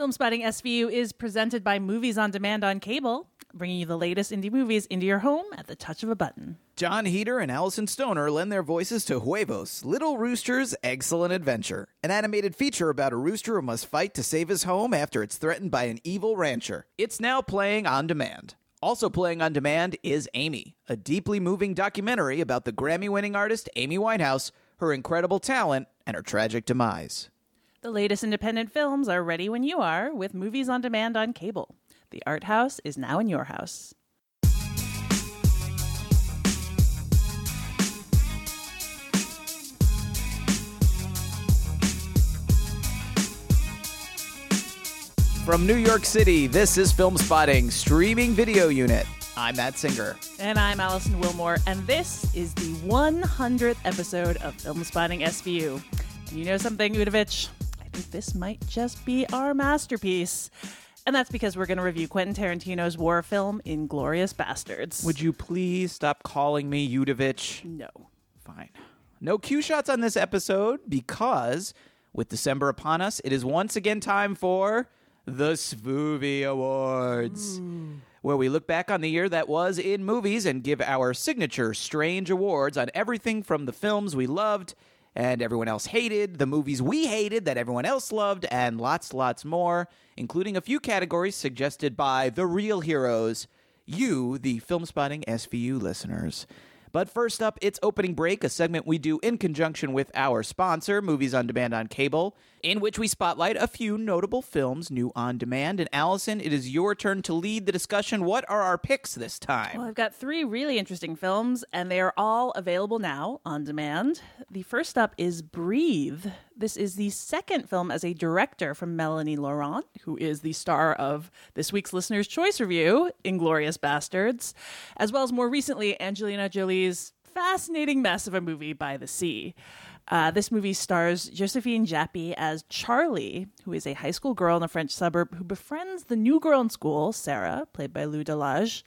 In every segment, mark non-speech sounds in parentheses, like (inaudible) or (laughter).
Filmspotting SVU is presented by Movies on Demand on Cable, bringing you the latest indie movies into your home at the touch of a button. John Heater and Allison Stoner lend their voices to Huevos, Little Rooster's Excellent Adventure, an animated feature about a rooster who must fight to save his home after it's threatened by an evil rancher. It's now playing on demand. Also playing on demand is Amy, a deeply moving documentary about the Grammy winning artist Amy Winehouse, her incredible talent, and her tragic demise. The latest independent films are ready when you are with Movies on Demand on Cable. The art house is now in your house. From New York City, this is Filmspotting Streaming Video Unit. I'm Matt Singer. And I'm Alison Willmore, and this is the 100th episode of Filmspotting SVU. And you know something, Utivich? This might just be our masterpiece. And that's because we're going to review Quentin Tarantino's war film, Inglourious Basterds. Would you please stop calling me Utivich? No. Fine. No cue shots on this episode because with December upon us, it is once again time for the SVUvie Awards, hmm. where we look back on the year that was in movies and give our signature strange awards on everything from the films we loved and everyone else hated, the movies we hated that everyone else loved, and lots, lots more, including a few categories suggested by the real heroes, you, the Filmspotting SVU listeners. But first up, it's Opening Break, a segment we do in conjunction with our sponsor, Movies on Demand on Cable, in which we spotlight a few notable films new on demand. And Alison, it is your turn to lead the discussion. What are our picks this time? Well, I've got three really interesting films, and they are all available now on demand. The first up is Breathe. This is the second film as a director from Melanie Laurent, who is the star of this week's Listener's Choice review, Inglourious Basterds, as well as more recently, Angelina Jolie's fascinating mess of a movie by the sea. Uh, this movie stars Josephine Japy as Charlie, who is a high school girl in a French suburb who befriends the new girl in school, Sarah, played by Lou de Laâge.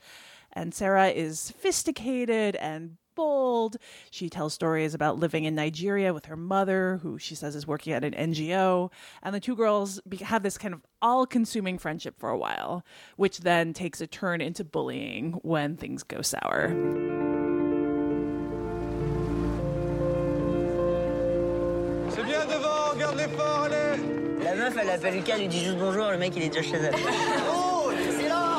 And Sarah is sophisticated and bold. She tells stories about living in Nigeria with her mother, who she says is working at an NGO. And the two girls have this kind of all consuming friendship for a while, which then takes a turn into bullying when things go sour. Devant, garde allez La meuf, elle appelle Lucas, elle lui dit juste bonjour, le mec, il est déjà chez elle. Oh, excellent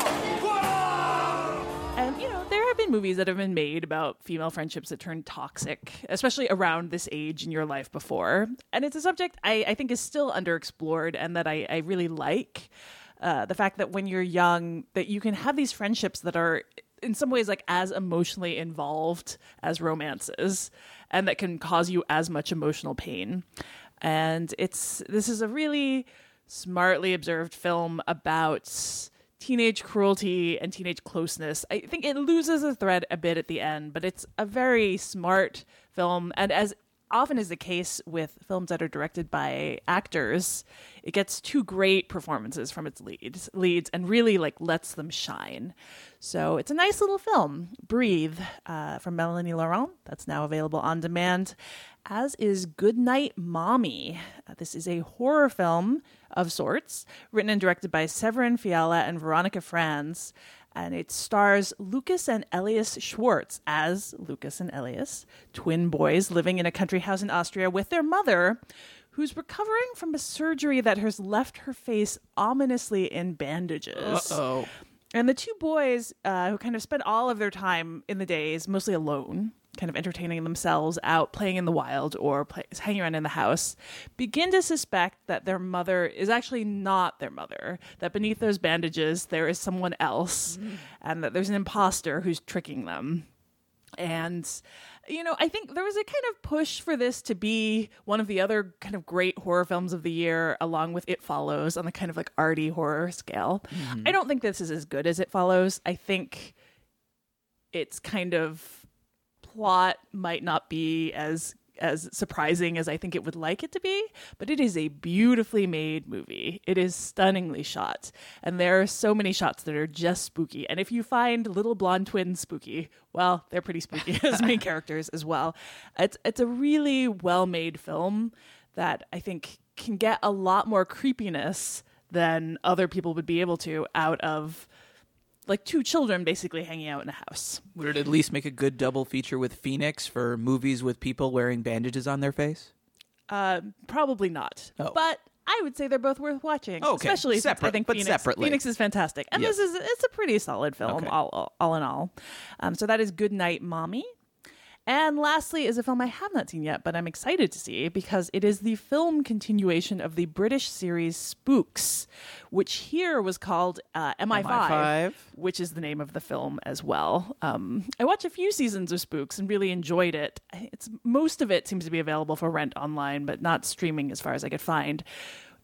And, you know, there have been movies that have been made about female friendships that turn toxic, especially around this age in your life before. And it's a subject I, I think is still underexplored and that I, I really like. Uh, the fact that when you're young, that you can have these friendships that are in some ways like as emotionally involved as romances and that can cause you as much emotional pain. And it's this is a really smartly observed film about teenage cruelty and teenage closeness. I think it loses a thread a bit at the end, but it's a very smart film. And as often is the case with films that are directed by actors, it gets two great performances from its leads, leads and really like lets them shine. So it's a nice little film. Breathe uh, from Melanie Laurent. That's now available on demand. As is Goodnight Mommy. Uh, this is a horror film of sorts, written and directed by Severin Fiala and Veronika Franz. And it stars Lucas and Elias Schwarz as Lucas and Elias, twin boys living in a country house in Austria with their mother, who's recovering from a surgery that has left her face ominously in bandages. Oh. And the two boys, uh, who kind of spend all of their time in the days mostly alone, kind of entertaining themselves out playing in the wild or play, hanging around in the house, begin to suspect that their mother is actually not their mother, that beneath those bandages there is someone else, mm-hmm. and that there's an imposter who's tricking them. And, you know, I think there was a kind of push for this to be one of the other kind of great horror films of the year, along with It Follows on the kind of like arty horror scale. I mm-hmm. don't think this is as good as It Follows. I think its kind of plot might not be as as surprising as I think it would like it to be, but it is a beautifully made movie. It is stunningly shot, and there are so many shots that are just spooky. And if you find little blonde twins spooky, well, they're pretty spooky (laughs) as main characters as well. It's it's a really well made film that I think can get a lot more creepiness than other people would be able to out of like two children basically hanging out in a house. Would it at least make a good double feature with Phoenix for movies with people wearing bandages on their face? Uh, probably not. Oh. But I would say they're both worth watching. Okay, especially since I think but Phoenix, separately. Phoenix is fantastic, and Yes. this is it's a pretty solid film, Okay. all, all all in all. Um, so that is Good Night, Mommy. And lastly is a film I have not seen yet, but I'm excited to see because it is the film continuation of the British series Spooks, which here was called uh, MI5, MI5. which is the name of the film as well. Um, I watched a few seasons of Spooks and really enjoyed it. It's most of it seems to be available for rent online, but not streaming as far as I could find.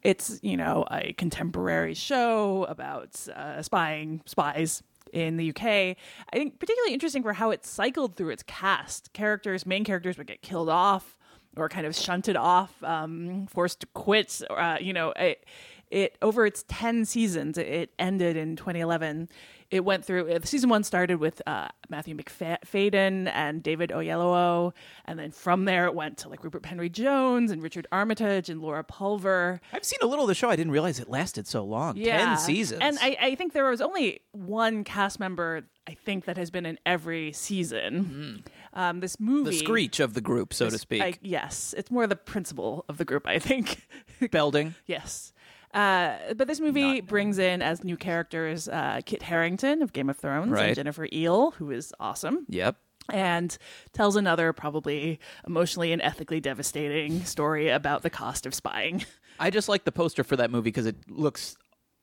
It's you know a contemporary show about uh, spying spies in the UK. I think particularly interesting for how it cycled through its cast. Characters, main characters would get killed off or kind of shunted off, um, forced to quit. Uh, you know, it, it over its ten seasons, it, it ended in 2011. It went through. uh, Season one started with uh, Matthew Macfadyen and David Oyelowo, and then from there it went to like Rupert Penry-Jones and Richard Armitage and Lara Pulver. I've seen a little of the show. I didn't realize it lasted so long. yeah. Ten seasons. And I, I think there was only one cast member, I think, that has been in every season. Um, this movie. the screech of the group, so to speak. I, yes, it's more the principle of the group, I think. Belding. (laughs) yes. Uh, but this movie brings in as new characters uh, Kit Harington of Game of Thrones Right. and Jennifer Ehle, who is awesome Yep. and tells another probably emotionally and ethically devastating story about the cost of spying. I just like the poster for that movie because it looks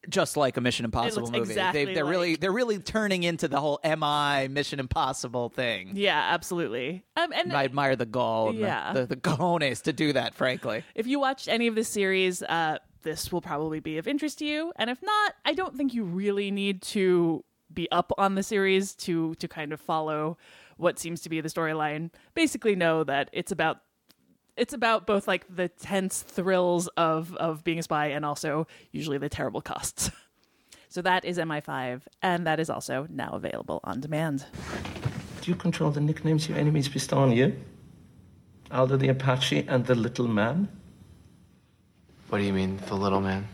just like a Mission Impossible movie. exactly they, they're really they're really turning into the whole MI Mission Impossible thing. yeah, absolutely. Um, and I admire the gall and Yeah. the, the, the cojones to do that, frankly. if you watched any of the series, uh, this will probably be of interest to you. And if not, I don't think you really need to be up on the series to to kind of follow what seems to be the storyline. Basically, know that it's about it's about both like the tense thrills of of being a spy and also usually the terrible costs. (laughs) So that is MI5, and that is also now available on demand. Do you control the nicknames your enemies bestow on you? Aldo the Apache and the Little Man? What do you mean, the little man?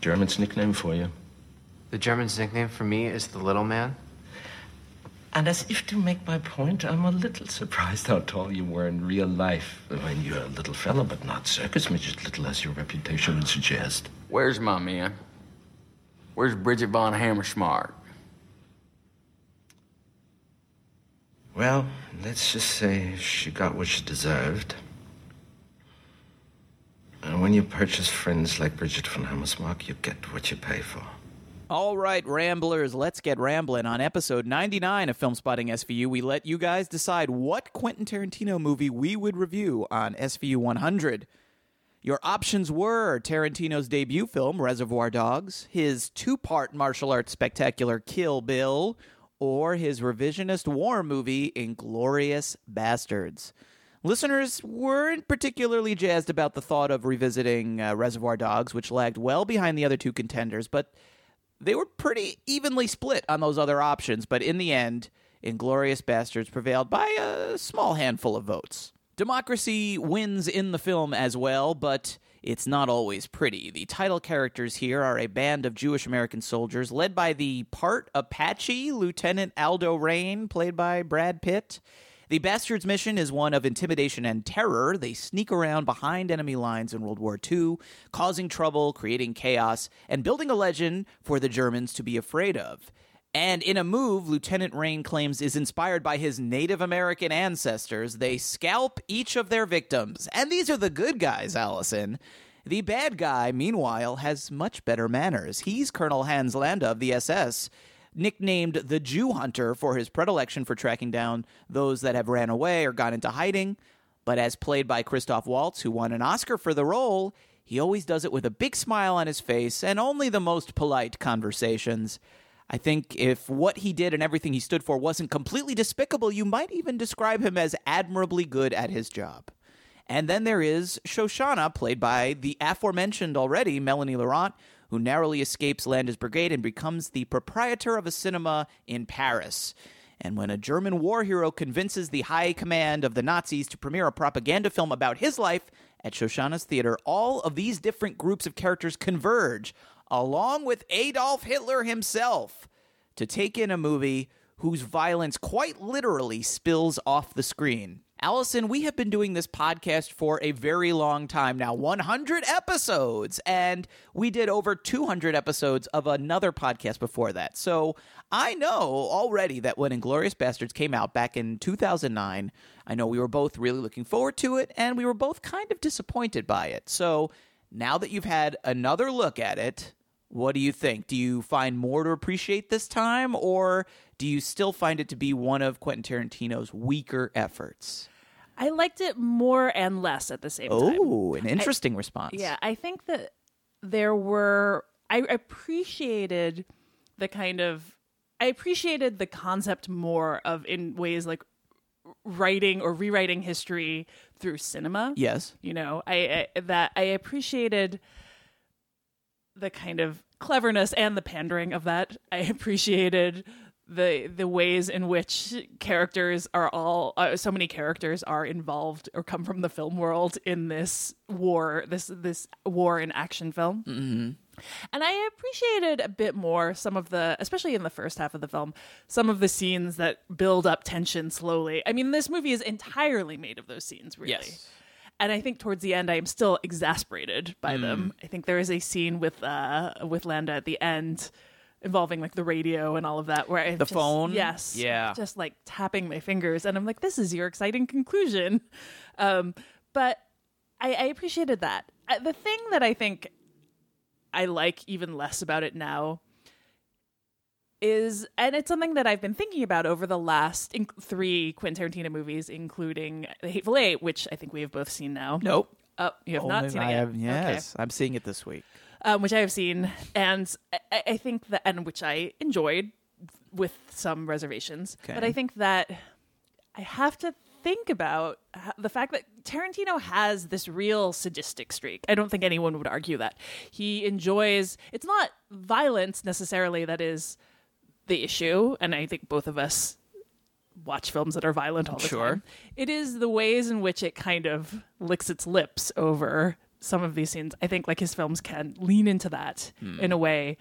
German's nickname for you. The German's nickname for me is the little man? And as if to make my point, I'm a little surprised how tall you were in real life. I mean, you're a little fellow, but not circus midget little as your reputation would suggest. Where's my man? Where's Bridget Von Hammersmark? Well, let's just say she got what she deserved. And when you purchase friends like Bridget von Hammersmark, you get what you pay for. All right, Ramblers, let's get rambling. On episode 99 of Filmspotting SVU, we let you guys decide what Quentin Tarantino movie we would review on SVU 100. Your options were Tarantino's debut film, Reservoir Dogs, his two part martial arts spectacular, Kill Bill, or his revisionist war movie, Inglourious Basterds. Listeners weren't particularly jazzed about the thought of revisiting uh, Reservoir Dogs, which lagged well behind the other two contenders, but they were pretty evenly split on those other options, but in the end, Inglourious Basterds prevailed by a small handful of votes. Democracy wins in the film as well, but it's not always pretty. The title characters here are a band of Jewish American soldiers led by the part Apache Lieutenant Aldo Raine, played by Brad Pitt. The Bastards' mission is one of intimidation and terror. They sneak around behind enemy lines in World War II, causing trouble, creating chaos, and building a legend for the Germans to be afraid of. And in a move Lieutenant Raine claims is inspired by his Native American ancestors, they scalp each of their victims. And these are the good guys, Alison. The bad guy, meanwhile, has much better manners. He's Colonel Hans Landa of the SS, nicknamed the Jew Hunter for his predilection for tracking down those that have ran away or gone into hiding. But as played by Christoph Waltz, who won an Oscar for the role, he always does it with a big smile on his face and only the most polite conversations. I think if what he did and everything he stood for wasn't completely despicable, you might even describe him as admirably good at his job. And then there is Shoshana, played by the aforementioned already Melanie Laurent, who narrowly escapes Landa's brigade and becomes the proprietor of a cinema in Paris. And when a German war hero convinces the high command of the Nazis to premiere a propaganda film about his life At Shoshana's Theater, all of these different groups of characters converge, along with Adolf Hitler himself, to take in a movie whose violence quite literally spills off the screen. Alison, we have been doing this podcast for a very long time now 100 episodes, and we did over 200 episodes of another podcast before that. So I know already that when Inglourious Basterds came out back in 2009, I know we were both really looking forward to it, and we were both kind of disappointed by it. So now that you've had another look at it, what do you think? Do you find more to appreciate this time, or do you still find it to be one of Quentin Tarantino's weaker efforts? I liked it more and less at the same time. Oh, an interesting response. Yeah, I think that there were. I appreciated the kind of. I appreciated the concept more of in ways like writing or rewriting history through cinema. Yes. You know, I, I that I appreciated the kind of cleverness and the pandering of that. I (laughs) appreciated the the ways in which characters are all uh, so many characters are involved or come from the film world in this war this this war in action film. Mm-hmm. And I appreciated a bit more some of the, especially in the first half of the film, some of the scenes that build up tension slowly. I mean, this movie is entirely made of those scenes, really. Yes. And I think towards the end, I am still exasperated by them. I think there is a scene with uh, with Landa at the end involving like the radio and all of that, where I The just- phone? yes, Yeah. just like tapping my fingers, and I'm like, this is your exciting conclusion. (laughs) Um, but I, I appreciated that. Uh, The thing that I think I like even less about it now is, and it's something that I've been thinking about over the last in- three Quentin Tarantino movies, including The Hateful Eight, which I think we have both seen now. Nope. Oh, you have not Only seen it I yet. have- Okay yes, I'm seeing it this week. um, which I have seen, and I, I think that, and which I enjoyed with some reservations. Okay. But I think that I have to think about the fact that Tarantino has this real sadistic streak. I don't think anyone would argue that he enjoys. It's not violence necessarily that is the issue, and I think both of us watch films that are violent all the Sure. time. It is the ways in which it kind of licks its lips over some of these scenes. I think like his films can lean into that hmm. in a way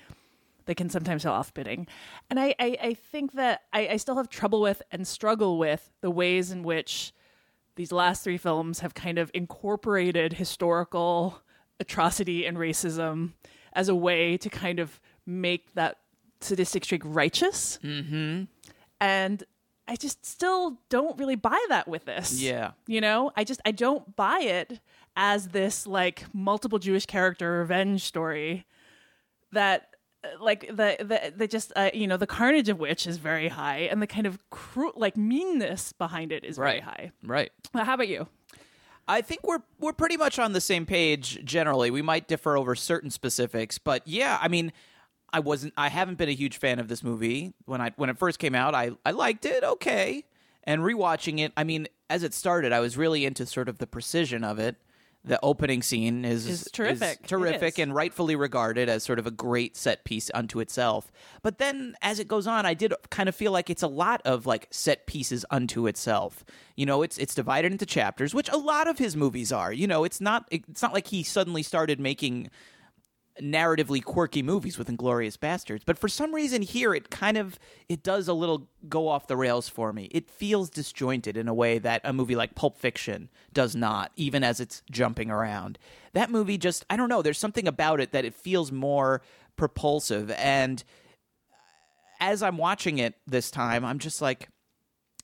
that can sometimes feel off-putting. And I, I, I think that I, I still have trouble with and struggle with the ways in which these last three films have kind of incorporated historical atrocity and racism as a way to kind of make that sadistic streak righteous. Mm-hmm. And I just still don't really buy that with this. Yeah. You know, I just I don't buy it as this like multiple Jewish character revenge story that uh, like the the, the just uh, you know the carnage of which is very high and the kind of cru- like meanness behind it is very high. Right. Uh, How about you? I think we're we're pretty much on the same page generally. We might differ over certain specifics, but yeah, I mean, I wasn't I haven't been a huge fan of this movie. When I when it first came out, I I liked it, okay. And rewatching it, I mean, as it started, I was really into sort of the precision of it. The opening scene is Is terrific. It terrific is. and rightfully regarded as sort of a great set piece unto itself. But then as it goes on, I did kind of feel like it's a lot of like set pieces unto itself. You know, it's it's divided into chapters, which a lot of his movies are. You know, it's not it's not like he suddenly started making narratively quirky movies with Inglourious Basterds, but for some reason here it kind of it does a little go off the rails for me. It feels disjointed in a way that a movie like Pulp Fiction does not, even as it's jumping around. That movie just I don't know, there's something about it that it feels more propulsive and as I'm watching it this time, I'm just like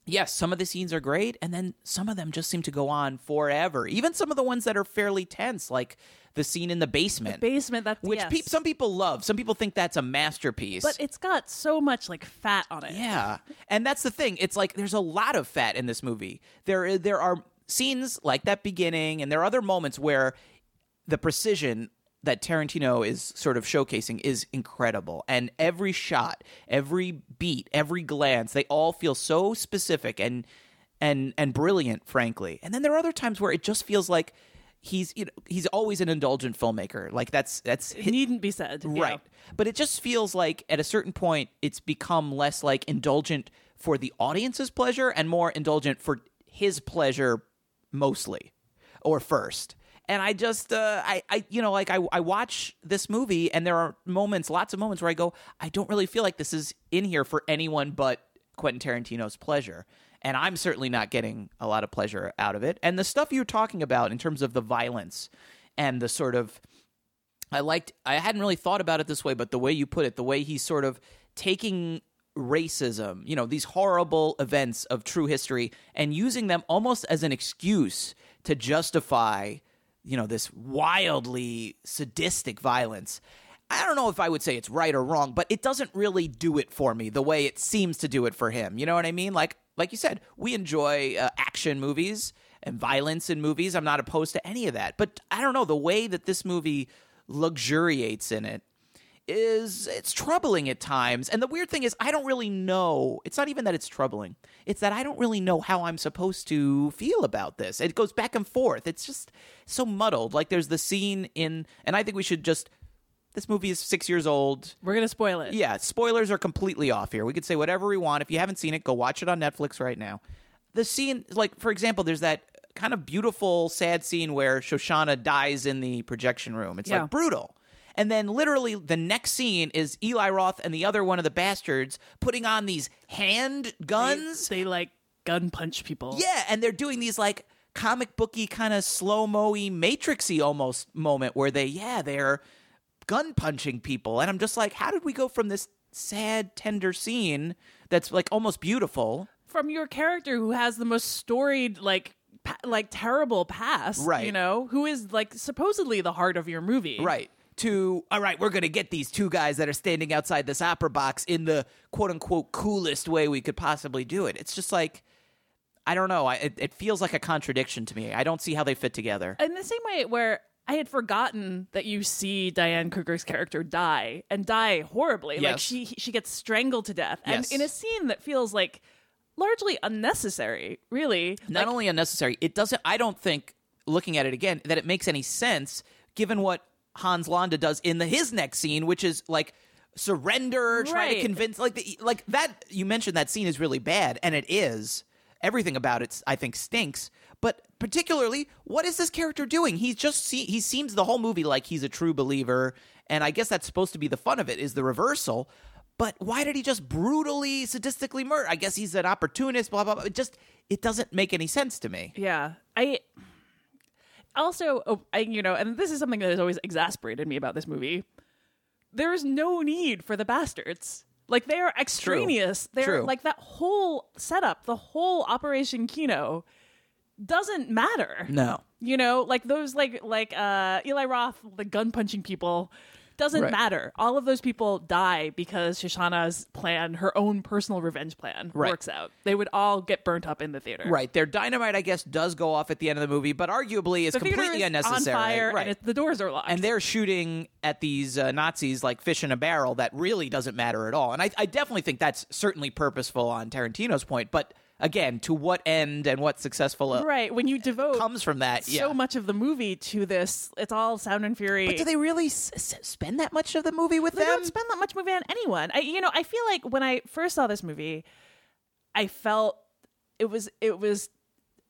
yes, some of the scenes are great, and then some of them just seem to go on forever. Even some of the ones that are fairly tense, like the scene in the basement, The Basement that which yes. peop some people love. Some people think that's a masterpiece. but it's got so much like fat on it. yeah, and that's the thing. It's like there's a lot of fat in this movie. There, there are scenes like that beginning, and there are other moments where the precision that Tarantino is sort of showcasing is incredible. And every shot, every beat, every glance, they all feel so specific and and and brilliant, frankly. And then there are other times where it just feels like he's you know, he's always an indulgent filmmaker. Like that's that's It needn't be said. yeah. Right. But it just feels like at a certain point it's become less like indulgent for the audience's pleasure and more indulgent for his pleasure mostly or first. And I just, uh, I, I, you know, like I, I watch this movie, and there are moments, lots of moments where I go, I don't really feel like this is in here for anyone but Quentin Tarantino's pleasure. And I'm certainly not getting a lot of pleasure out of it. And the stuff you're talking about in terms of the violence and the sort of I liked I hadn't really thought about it this way, but the way you put it, the way he's sort of taking racism, you know, these horrible events of true history and using them almost as an excuse to justify, you know, this wildly sadistic violence. I don't know if I would say it's right or wrong, but it doesn't really do it for me the way it seems to do it for him. You know what I mean? Like like you said, we enjoy uh, action movies and violence in movies. I'm not opposed to any of that. But I don't know, the way that this movie luxuriates in it is it's troubling at times. And the weird thing is I don't really know. It's not even that it's troubling. It's that I don't really know how I'm supposed to feel about this. It goes back and forth. It's just so muddled. Like there's the scene in and I think we should just this movie is 6 years old. We're gonna spoil it. Yeah, spoilers are completely off here. We could say whatever we want. If you haven't seen it, go watch it on Netflix right now. The scene, like for example, there's that kind of beautiful, sad scene where Shoshana dies in the projection room. It's Yeah. like brutal. And then literally the next scene is Eli Roth and the other one of the bastards putting on these hand guns. They like gun punch people. Yeah, and they're doing these like comic booky kind of slow mo-y matrixy almost moment where they yeah, they're gun punching people. And I'm just like, how did we go from this sad, tender scene that's like almost beautiful? From your character who has the most storied like pa- like terrible past, Right. You know, who is like supposedly the heart of your movie, Right. To all right, we're gonna get these two guys that are standing outside this opera box in the quote unquote coolest way we could possibly do it. It's just like I don't know. I, it, it feels like a contradiction to me. I don't see how they fit together. In the same way where I had forgotten that you see Diane Kruger's character die and die horribly. Like Yes. she she gets strangled to death, and Yes. in a scene that feels like largely unnecessary. Really, Not Like, only unnecessary, it doesn't. I don't think looking at it again that it makes any sense given what Hans Landa does in the his next scene, which is like surrender, try to convince, like the, like that. You mentioned that scene is really bad, and it is. Everything about it, I think, stinks. But particularly, what is this character doing? He's just see, he seems the whole movie like he's a true believer, and I guess that's supposed to be the fun of it is the reversal. But why did he just brutally, sadistically murder? I guess he's an opportunist. Blah blah blah. It just it doesn't make any sense to me. Yeah. I also, oh, I, you know, and this is something that has always exasperated me about this movie. There is no need for the bastards. Like they are extraneous. They're True. like that whole setup, the whole Operation Kino doesn't matter. No. You know, like those like like uh Eli Roth, the gun punching people doesn't Right. matter. All of those people die because Shoshana's plan, her own personal revenge plan, Right. works out. They would all get burnt up in the theater. Right. Their dynamite, I guess, does go off at the end of the movie, but arguably is The completely is unnecessary. on fire right. and it, the doors are locked. and they're shooting at these uh, Nazis like fish in a barrel. That really doesn't matter at all. And I, I definitely think that's certainly purposeful on Tarantino's point. But again, to what end and what successful uh, right when you devote comes from that? yeah. so much of the movie to this, it's all sound and fury. But do they really s- s- spend that much of the movie with them? They them? don't spend that much movie on anyone. I, you know, I feel like when I first saw this movie, I felt it was it was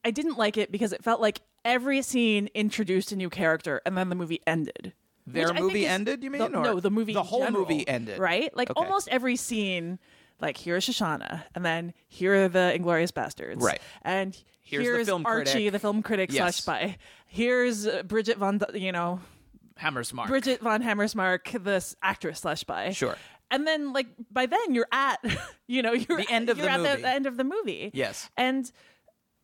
I didn't like it because it felt like every scene introduced a new character and then the movie ended. Their movie ended, you the- mean, or no, the movie. the whole general, movie ended? right? Like Okay. almost every scene. Like here's Shoshana, and then here are the Inglourious Basterds, Right. And Here's here's, the film Archie, critic. the film critic Yes. slash spy. Here's Bridget von, you know, Hammersmark. Bridget von Hammersmark, this actress slash spy. Sure. And then, like by then, you're at, (laughs) you know, you're The end of you're the at movie. The, the end of the movie. Yes. and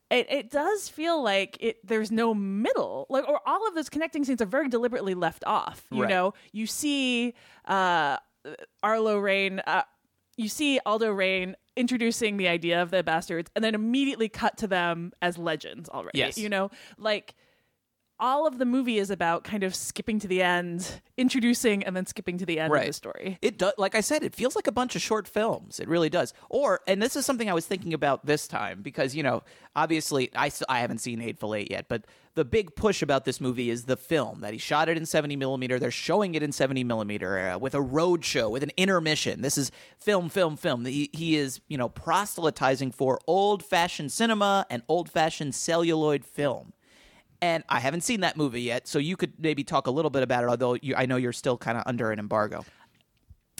it it does feel like it. There's no middle, like or all of those connecting scenes are very deliberately left off. You Right. know, you see uh, Arlo Raine. Uh, you see Aldo Raine introducing the idea of the bastards, and then immediately cut to them as legends already. Yes. You know, like all of the movie is about kind of skipping to the end, introducing, and then skipping to the end of the story. It does, like I said, it feels like a bunch of short films. It really does. Or, and this is something I was thinking about this time because you know, obviously, I I haven't seen Hateful Eight yet, but the big push about this movie is the film that he shot it in seventy millimeter. They're showing it in seventy millimeter uh, with a road show with an intermission. This is film, film, film. He he is you know proselytizing for old fashioned cinema and old fashioned celluloid film. And I haven't seen that movie yet, so you could maybe talk a little bit about it, although you, I know you're still kind of under an embargo.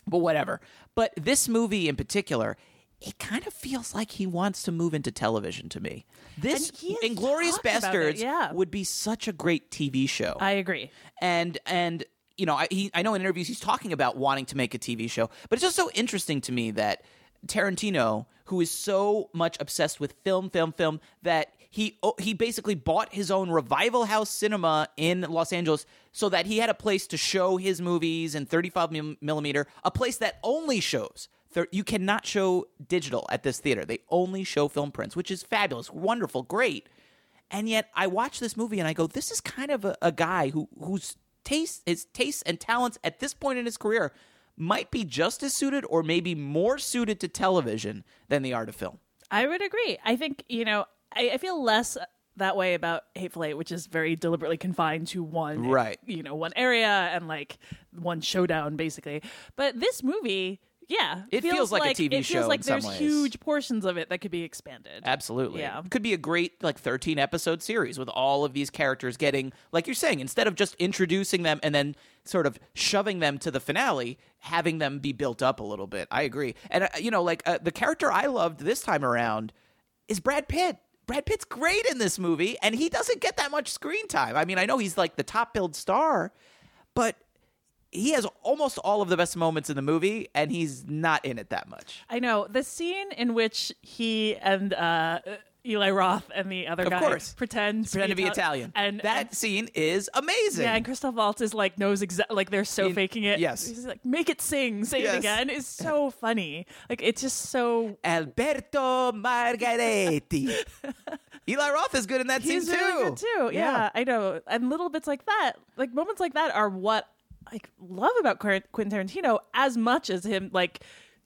But whatever. But this movie in particular, it kind of feels like he wants to move into television to me. This And he has Inglourious talked about it, Basterds yeah. would be such a great TV show I agree. and and you know I, he, I know in interviews he's talking about wanting to make a tv show but it's just so interesting to me that tarantino who is so much obsessed with film film film that he oh, he basically bought his own revival house cinema in los angeles so that he had a place to show his movies in 35 millimeter a place that only shows you cannot show digital at this theater. They only show film prints which is fabulous wonderful great. And yet I watch this movie and I go, this is kind of a, a guy who whose taste his tastes and talents at this point in his career might be just as suited or maybe more suited to television than the art of film. I would agree. I think, you know, I, I feel less that way about Hateful Eight, which is very deliberately confined to one, Right. you know, one area and like one showdown, basically. But this movie, yeah, It feels like a TV it show feels like there's ways. huge portions of it that could be expanded. Absolutely. Yeah. it Could be a great like 13 episode series with all of these characters getting like you're saying instead of just introducing them and then sort of shoving them to the finale, having them be built up a little bit. I agree. And uh, you know like uh, the character I loved this time around is Brad Pitt. Brad Pitt's great in this movie and he doesn't get that much screen time. I mean, I know he's like the top billed star, but he has almost all of the best moments in the movie and he's not in it that much. I know the scene in which he and uh, Eli Roth and the other Of guy course. pretend Pretend to be Ital- Italian. and that and- scene is amazing. Yeah, and Christoph Waltz is like knows exactly like they're so In- faking it. yes. he's like make it sing, say Yes. it again. It's so funny. Like it's just so. Alberto Margheriti. (laughs) Eli Roth is good in that He's scene too. really good too. Yeah. I know. And little bits like that, like moments like that, are what I love about Quentin Tarantino as much as him like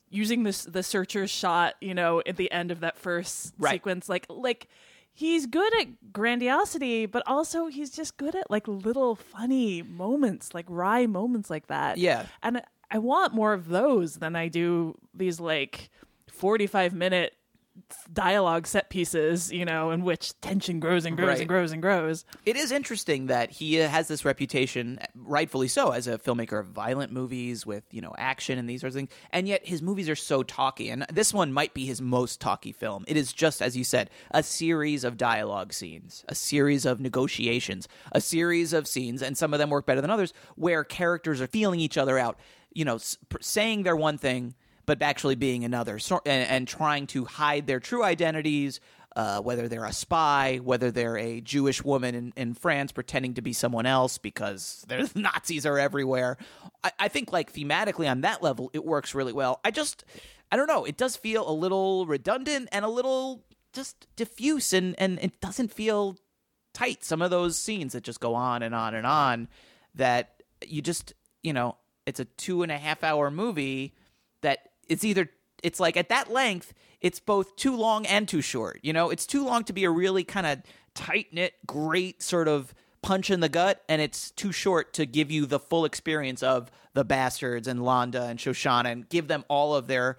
using this the searcher shot. You know, at the end of that first Right. sequence, like like. He's good at grandiosity, but also he's just good at like little funny moments, like wry moments like that. Yeah. And I want more of those than I do these like 45 minute dialogue set pieces, you know, in which tension grows and grows Right. and grows and grows. It is interesting that he uh, has this reputation, rightfully so, as a filmmaker of violent movies with you know action and these sorts of things, and yet his movies are so talky. And this one might be his most talky film. It is just as you said, a series of dialogue scenes, a series of negotiations, a series of scenes, and some of them work better than others, where characters are feeling each other out. You know, saying they're one thing but actually being another, so, and, and trying to hide their true identities, uh, whether they're a spy, whether they're a Jewish woman in, in France pretending to be someone else because there's (laughs) Nazis are everywhere. I, I think, like thematically on that level, it works really well. I just, I don't know, it does feel a little redundant and a little just diffuse, and and it doesn't feel tight. Some of those scenes that just go on and on and on, that you just, you know, it's a two and a half hour movie that it's either it's like at that length it's both too long and too short you know it's too long to be a really kind of tight knit great sort of punch in the gut and it's too short to give you the full experience of the bastards and Landa and Shoshana and give them all of their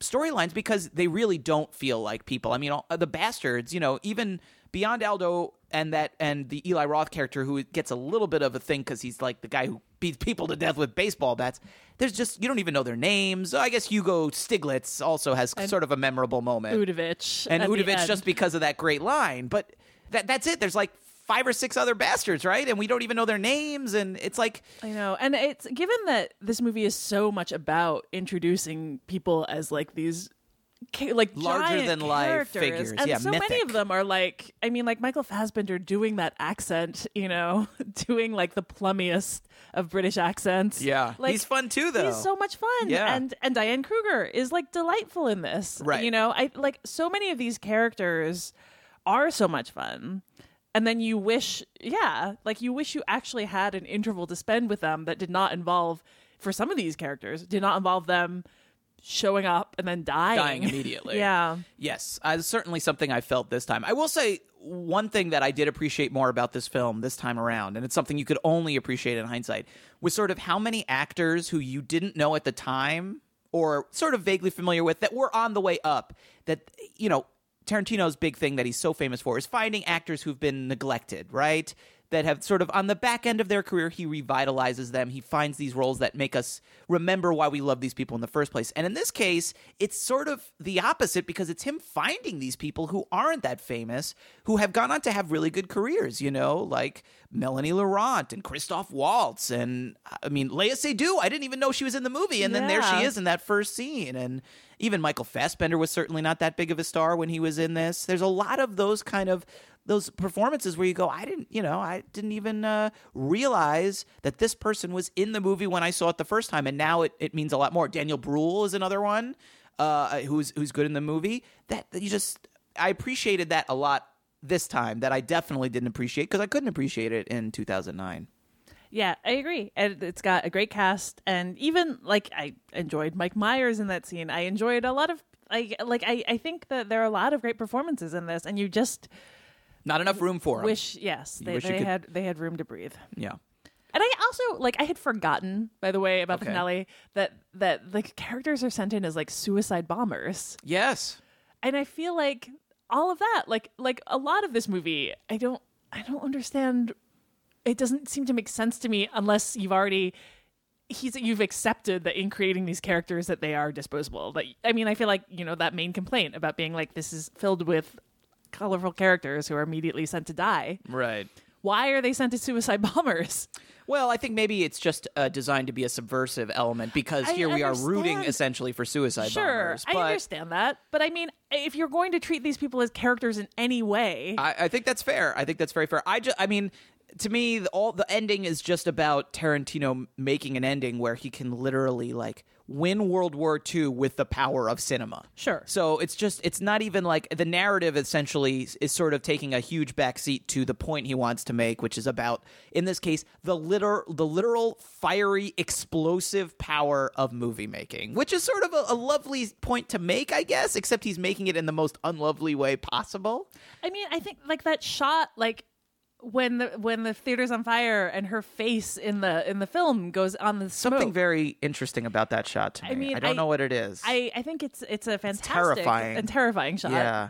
storylines because they really don't feel like people. I mean, all, the bastards, you know, even beyond Aldo and that and the Eli Roth character who gets a little bit of a thing because he's like the guy who beats people to death with baseball bats. There's just you don't even know their names. I guess Hugo Stiglitz also has sort of a memorable moment, Utivich. and Utivich just because of that great line. But that that's it. There's like five or six other bastards, right? And we don't even know their names, and it's like I know. And it's given that this movie is so much about introducing people as like these like Larger than life figures. And Yeah, so many of them are like I mean like Michael Fassbender doing that accent, you know, (laughs) doing like the plummiest of British accents. Yeah. Like He's fun too, though. He's so much fun. Yeah. And and Diane Kruger is like delightful in this. Right. You know, I like so many of these characters are so much fun. And then you wish, yeah, like you wish you actually had an interval to spend with them that did not involve, for some of these characters, did not involve them showing up and then dying. dying immediately. (laughs) yeah. Yes, uh, certainly something I felt this time. I will say one thing that I did appreciate more about this film this time around, and it's something you could only appreciate in hindsight, was sort of how many actors who you didn't know at the time or sort of vaguely familiar with that were on the way up. That, you know, Tarantino's big thing that he's so famous for is finding actors who've been neglected, right? That have sort of on the back end of their career, he revitalizes them. He finds these roles that make us remember why we love these people in the first place. And in this case, it's sort of the opposite because it's him finding these people who aren't that famous, who have gone on to have really good careers, you know, like Melanie Laurent and Christoph Waltz. And I mean, Léa Seydoux, I didn't even know she was in the movie. And then there she is in that first scene. And even Michael Fassbender was certainly not that big of a star when he was in this. There's a lot of those kind of those performances where you go, I didn't, you know, I didn't even uh, realize that this person was in the movie when I saw it the first time, and now it, it means a lot more. Daniel Bruhl is another one uh, who's who's good in the movie. That, that you just, I appreciated that a lot this time that I definitely didn't appreciate because I couldn't appreciate it in 2009. Yeah, I agree. And it's got a great cast and even like I enjoyed Mike Myers in that scene. I enjoyed a lot of like like I, I think that there are a lot of great performances in this and you just Not enough room for him. wish yes, they, wish you they could- had they had room to breathe. yeah. And I also like I had forgotten, by the way, about the Okay. finale that that the characters are sent in as like suicide bombers. Yes. And I feel like all of that, like like a lot of this movie, I don't I don't understand it doesn't seem to make sense to me unless you've already he's you've accepted that in creating these characters that they are disposable. Like I mean, I feel like, you know, that main complaint about being like this is filled with colorful characters who are immediately sent to die. Right. Why are they sent to suicide (laughs) bombers? Well, I think maybe it's just uh, designed to be a subversive element because I here we are rooting essentially for suicide bombers. Sure, bombers. I understand that, but I mean, if you're going to treat these people as characters in any way, I, I think that's fair. I think that's very fair. I just, I mean, to me, the, all the ending is just about Tarantino making an ending where he can literally like win World War II with the power of cinema. Sure. So it's just, it's not even like the narrative essentially is sort of taking a huge backseat to the point he wants to make, which is about, in this case, the literal, the literal fiery, explosive power of movie making, which is sort of a, a lovely point to make, I guess, except he's making it in the most unlovely way possible. I mean, I think like that shot, like when the when the theater's on fire and her face in the in the film goes on the smoke. Something very interesting about that shot to me. I mean, don't I- know what it is. I I think it's it's a fantastic terrifying. and terrifying shot. yeah.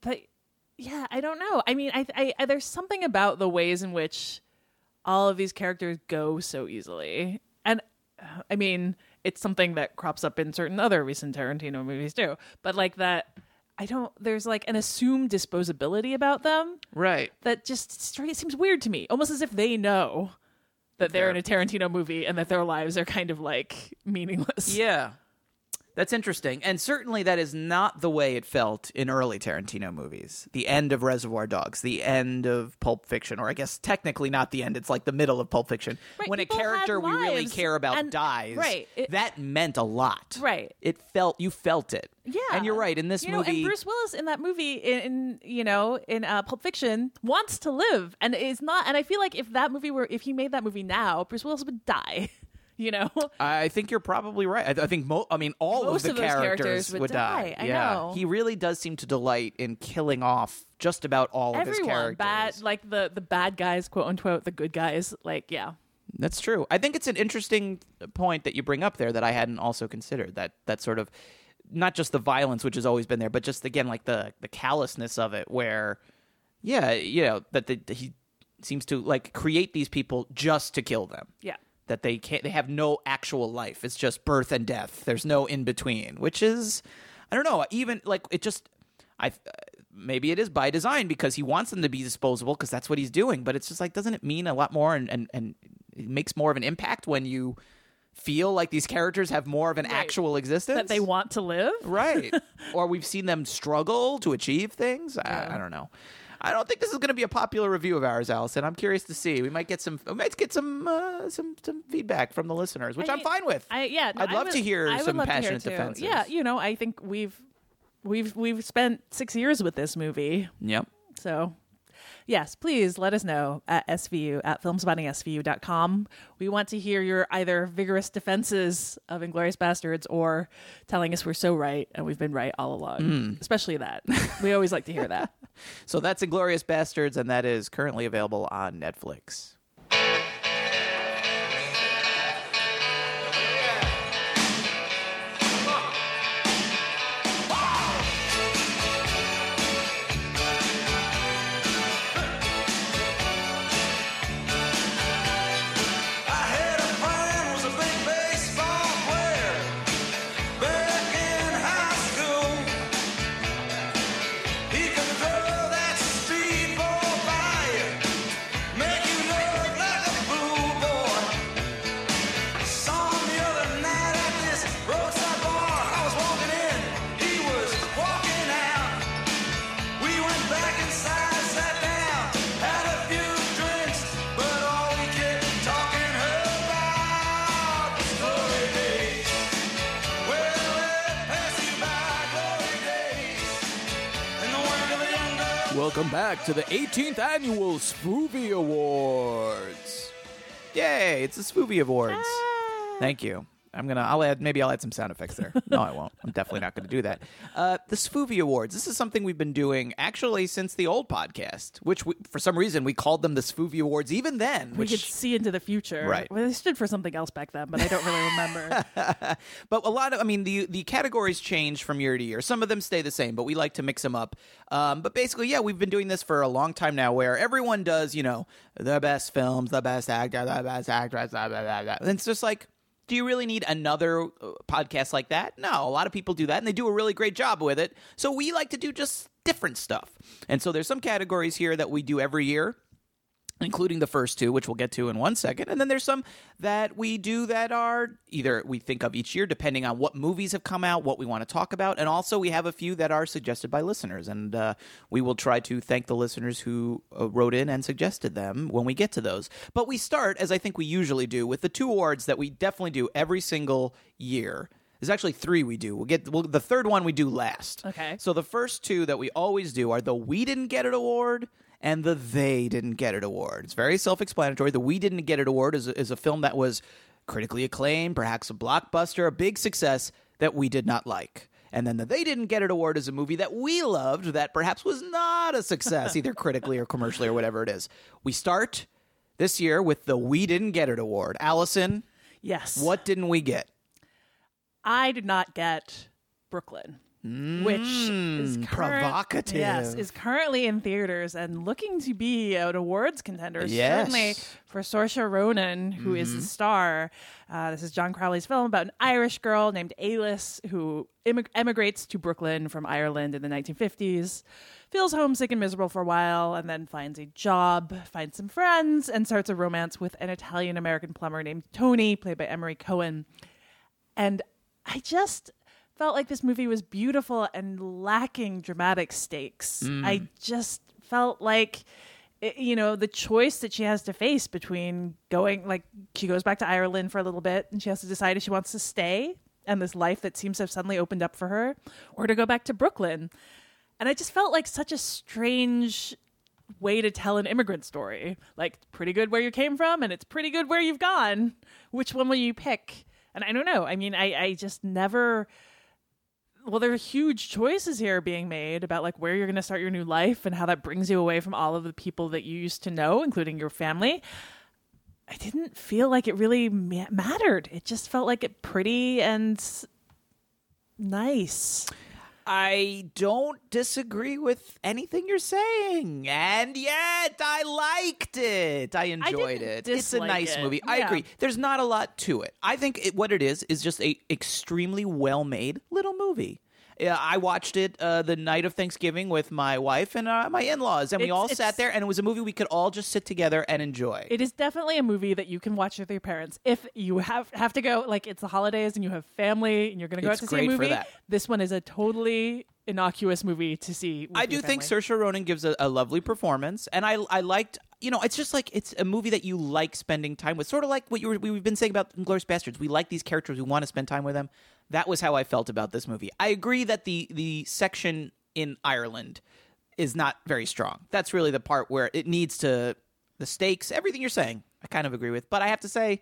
but yeah, I don't know. I mean, I, I, I there's something about the ways in which all of these characters go so easily, and uh, I mean, it's something that crops up in certain other recent Tarantino movies too. But like that, I don't. There's like an assumed disposability about them Right. that just straight seems weird to me, almost as if they know that they're in a Tarantino movie and that their lives are kind of like meaningless. Yeah. That's interesting. And certainly that is not the way it felt in early Tarantino movies. The end of Reservoir Dogs, the end of Pulp Fiction, or I guess technically not the end, it's like the middle of Pulp Fiction. Right, when a character we really care about and- dies, right, it- that meant a lot. Right. It felt you felt it. Yeah, And you're right. In this you know, movie and Bruce Willis in that movie, in, in you know, in uh, Pulp Fiction, wants to live, and is not. And I feel like if that movie were, if he made that movie now, Bruce Willis would die. (laughs) You know, (laughs) I think you're probably right. I, I think mo- I mean all Most of the of characters, characters would die. I yeah, know. he really does seem to delight in killing off just about all of his characters. bad, like the the bad guys, quote unquote, the good guys. Like, yeah, That's true. I think it's an interesting point that you bring up there that I hadn't also considered. That that sort of not just the violence, which has always been there, but just again like the the callousness of it, where yeah, you know that the, he seems to like create these people just to kill them. yeah. That they can't, they have no actual life. It's just birth and death. There's no in between, which is, I don't know. Even like it just, I maybe it is by design because he wants them to be disposable because that's what he's doing. But it's just like, doesn't it mean a lot more and and and it makes more of an impact when you feel like these characters have more of an actual existence That they want to live. right (laughs) or we've seen them struggle to achieve things I, I don't know i don't think this is going to be a popular review of ours alison. I'm curious to see. We might get some we might get some uh, some some feedback from the listeners which I i'm fine with. I yeah, no, i'd love would- to hear some hear passionate too. defenses. Yeah, you know, I think we've we've we've spent six years with this movie. yep. So, yes, please let us know at SVU at filmspottingsvu.com. We want to hear your either vigorous defenses of Inglourious Basterds or telling us we're so right and we've been right all along. Hmm. Especially that. we always like to hear that. (laughs) so that's inglourious basterds and that is currently available on netflix Welcome back to the 18th annual SVUvie Awards. Yay, it's the SVUvie Awards. Ah. Thank you. I'm gonna. I'll add. Maybe I'll add some sound effects there. No, I won't. I'm definitely not going to do that. Uh, the SVUvie Awards. This is something we've been doing actually since the old podcast, which we, for some reason we called them the SVUvie Awards. Even then, We which could see into the future. Right. Well, they stood for something else back then, but I don't really remember. (laughs) but a lot of i mean the the categories change from year to year some of them stay the same but we like to mix them up um, but basically yeah we've been doing this for a long time now where everyone does you know the best films the best actor the best actress blah, blah, blah, blah. and it's just like do you really need another uh, podcast like that? No a lot of people do that and they do a really great job with it. So we like to do just different stuff. And so there's some categories here that we do every year including the first two, which we'll get to in one second. And then there's some that we do that are either we think of each year, depending on what movies have come out, what we want to talk about. And also, we have a few that are suggested by listeners. And uh, we will try to thank the listeners who uh, wrote in and suggested them when we get to those. But we start, as I think we usually do, with the two awards that we definitely do every single year. There's actually three we do. We'll get well, the third one we do last. Okay. So the first two that we always do are the We Didn't Get It Award and the They Didn't Get It Award. It's very self explanatory. The We Didn't Get It Award is a, is a film that was critically acclaimed, perhaps a blockbuster, a big success that we did not like. And then the They Didn't Get It Award is a movie that we loved that perhaps was not a success, (laughs) either critically or commercially or whatever it is. We start this year with the We Didn't Get It Award. Alison, yes. what didn't we get? I did not get Brooklyn, which is current- provocative. Yes, is currently in theaters and looking to be an awards contender. Yes. Certainly for Saoirse Ronan, who is the star. Uh, this is John Crowley's film about an Irish girl named Alice who immig- emigrates to Brooklyn from Ireland in the 1950s. Feels homesick and miserable for a while, and then finds a job, finds some friends, and starts a romance with an Italian American plumber named Tony, played by Emory Cohen. And I just felt like this movie was beautiful and lacking dramatic stakes. Mm. I just felt like eh, you know the choice that she has to face between going like she goes back to Ireland for a little bit and she has to decide if she wants to stay and this life that seems to have suddenly opened up for her or to go back to Brooklyn. And I just felt like such a strange way to tell an immigrant story. Like, pretty good where you came from, and it's pretty good where you've gone. Which one will you pick? And I don't know. I mean, I, I just never. Well, there are huge choices here being made about like where you're going to start your new life and how that brings you away from all of the people that you used to know, including your family. I didn't feel like it really ma- mattered. It just felt like it pretty and nice. I don't disagree with anything you're saying, and yet I liked it. I enjoyed didn't it. It's a nice it. movie. I agree. There's not a lot to it. I think it, what it is is just a extremely well made little movie. Yeah, I watched it uh, the night of Thanksgiving with my wife and uh, my in-laws, and we It's- all it's- sat there, and it was a movie we could all just sit together and enjoy. It is definitely a movie that you can watch with your parents. If you have have to go, like it's the holidays and you have family and you're going to go It's out to see a great for movie, that. this one is a totally innocuous movie to see. with I your do think family. Saoirse Ronan gives a, a lovely performance, and I I liked you know it's just like it's a movie that you like spending time with, sort of like what you were, we've been saying about Glorious Basterds. We like these characters, we want to spend time with them. That was how I felt about this movie. I agree that the the section in Ireland is not very strong. That's really the part where it needs to the stakes, everything you're saying. I kind of agree with, but I have to say.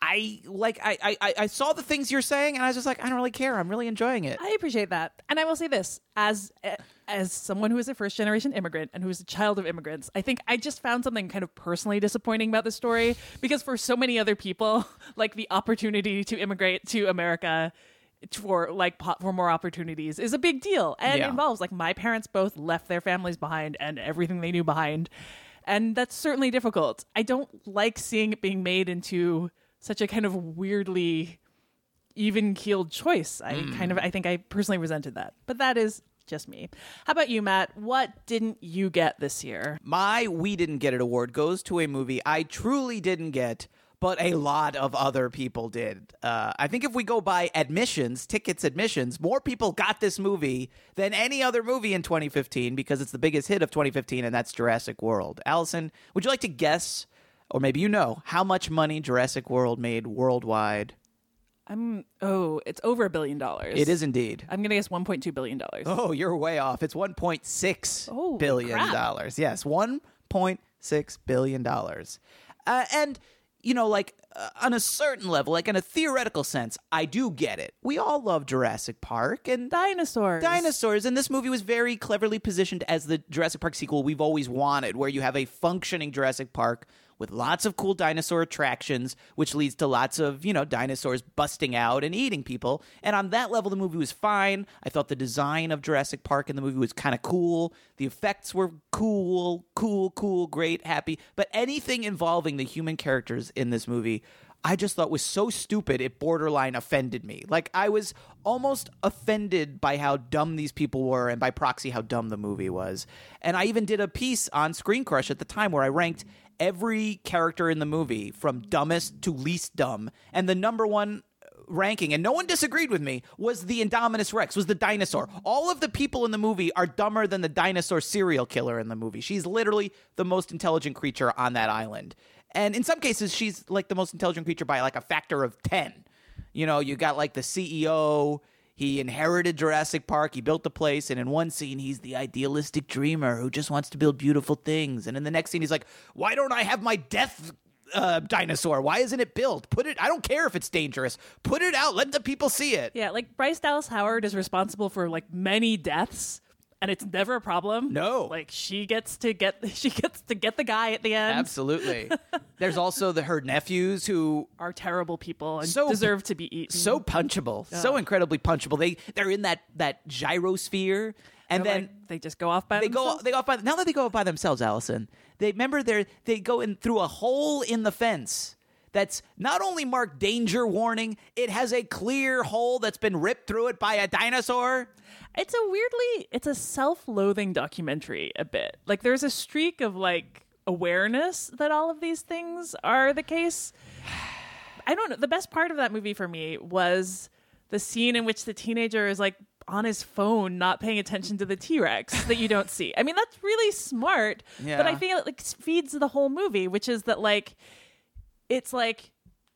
I like I, I I saw the things you're saying and I was just like I don't really care. I'm really enjoying it. I appreciate that, and I will say this as as someone who is a first generation immigrant and who is a child of immigrants, I think I just found something kind of personally disappointing about the story because for so many other people, (laughs) like the opportunity to immigrate to America for like for more opportunities is a big deal and Yeah. involves like my parents both left their families behind and everything they knew behind and that's certainly difficult i don't like seeing it being made into such a kind of weirdly even keeled choice. I kind of I think I personally resented that. But that is just me. How about you, Matt? What didn't you get this year? my we didn't get it award goes to a movie I truly didn't get, but a lot of other people did. Uh, I think if we go by admissions, tickets admissions, more people got this movie than any other movie in 2015 because it's the biggest hit of 2015, and that's Jurassic World. Alison, would you like to guess, or maybe you know, how much money Jurassic World made worldwide? I'm oh, it's over a billion dollars. It is indeed. I'm gonna guess 1.2 billion dollars. Oh, you're way off. It's 1.6 oh, billion crap. dollars. Yes, one point six billion dollars. Uh, and you know, like uh, on a certain level, like in a theoretical sense, I do get it. We all love Jurassic Park and Dinosaurs. dinosaurs, and this movie was very cleverly positioned as the Jurassic Park sequel we've always wanted, where you have a functioning Jurassic Park with lots of cool dinosaur attractions, which leads to lots of, you know, dinosaurs busting out and eating people. And on that level, the movie was fine. I thought the design of Jurassic Park in the movie was kind of cool. The effects were cool, cool, cool, great, happy. But anything involving the human characters in this movie, I just thought was so stupid it borderline offended me. Like I was almost offended by how dumb these people were and by proxy how dumb the movie was. And I even did a piece on Screen Crush at the time where I ranked every character in the movie from dumbest to least dumb and the number one ranking and no one disagreed with me was the Indominus Rex was the dinosaur. All of the people in the movie are dumber than the dinosaur serial killer in the movie. She's literally the most intelligent creature on that island. And in some cases she's like the most intelligent creature by like a factor of 10. You know, you got like the CEO, he inherited Jurassic Park, he built the place, and in one scene he's the idealistic dreamer who just wants to build beautiful things. And in the next scene he's like, "Why don't I have my death uh, dinosaur? Why isn't it built? Put it I don't care if it's dangerous. Put it out. Let the people see it." Yeah, like Bryce Dallas Howard is responsible for like many deaths, and it's never a problem. No. like she gets to get (laughs) she gets to get the guy at the end. Absolutely. (laughs) There's also the her nephews who Are terrible people and So- deserve to be eaten. so punchable, so incredibly punchable. They they're in that that gyrosphere, and They're then like, they just go off by they go they go off by now that they go off by themselves. Alison, they remember they they go in through a hole in the fence. That's not only marked danger warning, it has a clear hole that's been ripped through it by a dinosaur. It's a weirdly, it's a self-loathing documentary a bit. Like there's a streak of like awareness that all of these things are the case. I don't know. The best part of that movie for me was the scene in which the teenager is like on his phone, not paying attention to the T Rex that you don't see. I mean, that's really smart, yeah. but I think it like feeds the whole movie, which is that like it's like.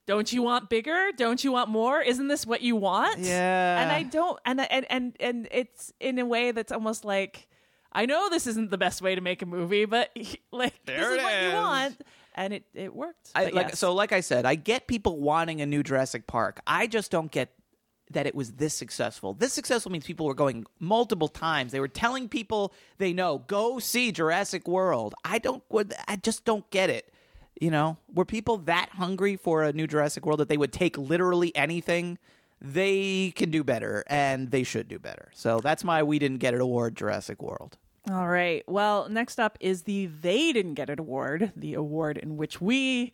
Don't you want bigger? Don't you want more? Isn't this what you want? Yeah. And I don't and and and and it's in a way that's almost like I know this isn't the best way to make a movie, but (laughs) like this is, it what you want and it it worked. I, like yes. so, like I said, I get people wanting a new Jurassic Park. I just don't get that it was this successful. This successful means people were going multiple times. They were telling people they know go see Jurassic World. I don't. I just don't get it. You know, were people that hungry for a new Jurassic World that they would take literally anything? They can do better, and they should do better. So that's my we didn't get it award, Jurassic World. All right. Well, next up is the They Didn't Get It Award, the award in which we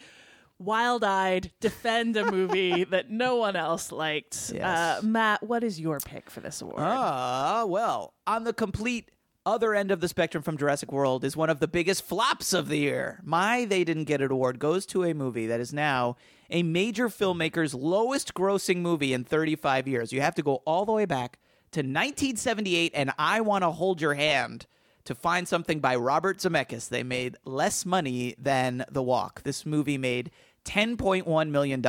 wild eyed defend a movie (laughs) that no one else liked. Yes. Uh, Matt, what is your pick for this award? Ah, well, on the complete other end of the spectrum from Jurassic World is one of the biggest flops of the year. My They Didn't Get It award goes to a movie that is now a major filmmaker's lowest grossing movie in 35 years. You have to go all the way back to 1978, and I Want to Hold Your Hand to find something by Robert Zemeckis. They made less money than The Walk. This movie made $10.1 million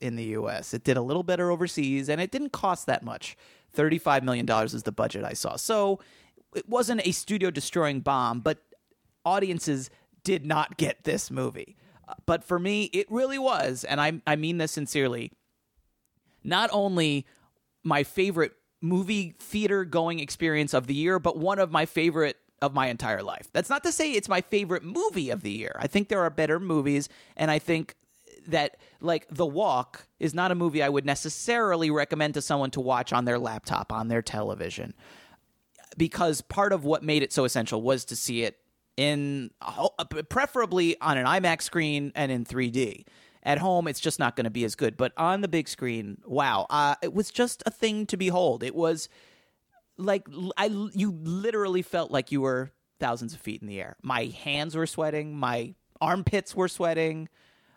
in the US. It did a little better overseas, and it didn't cost that much. $35 million is the budget I saw. So it wasn't a studio destroying bomb, but audiences did not get this movie. Uh, But for me, it really was, and I, I mean this sincerely, not only my favorite movie theater going experience of the year, but one of my favorite of my entire life. That's not to say it's my favorite movie of the year. I think there are better movies, and I think that like The Walk is not a movie I would necessarily recommend to someone to watch on their laptop, on their television. Because part of what made it so essential was to see it in preferably on an IMAX screen and in 3D. At home, it's just not going to be as good. But on the big screen, wow, uh, it was just a thing to behold. It was like I, you literally felt like you were thousands of feet in the air. My hands were sweating. My armpits were sweating.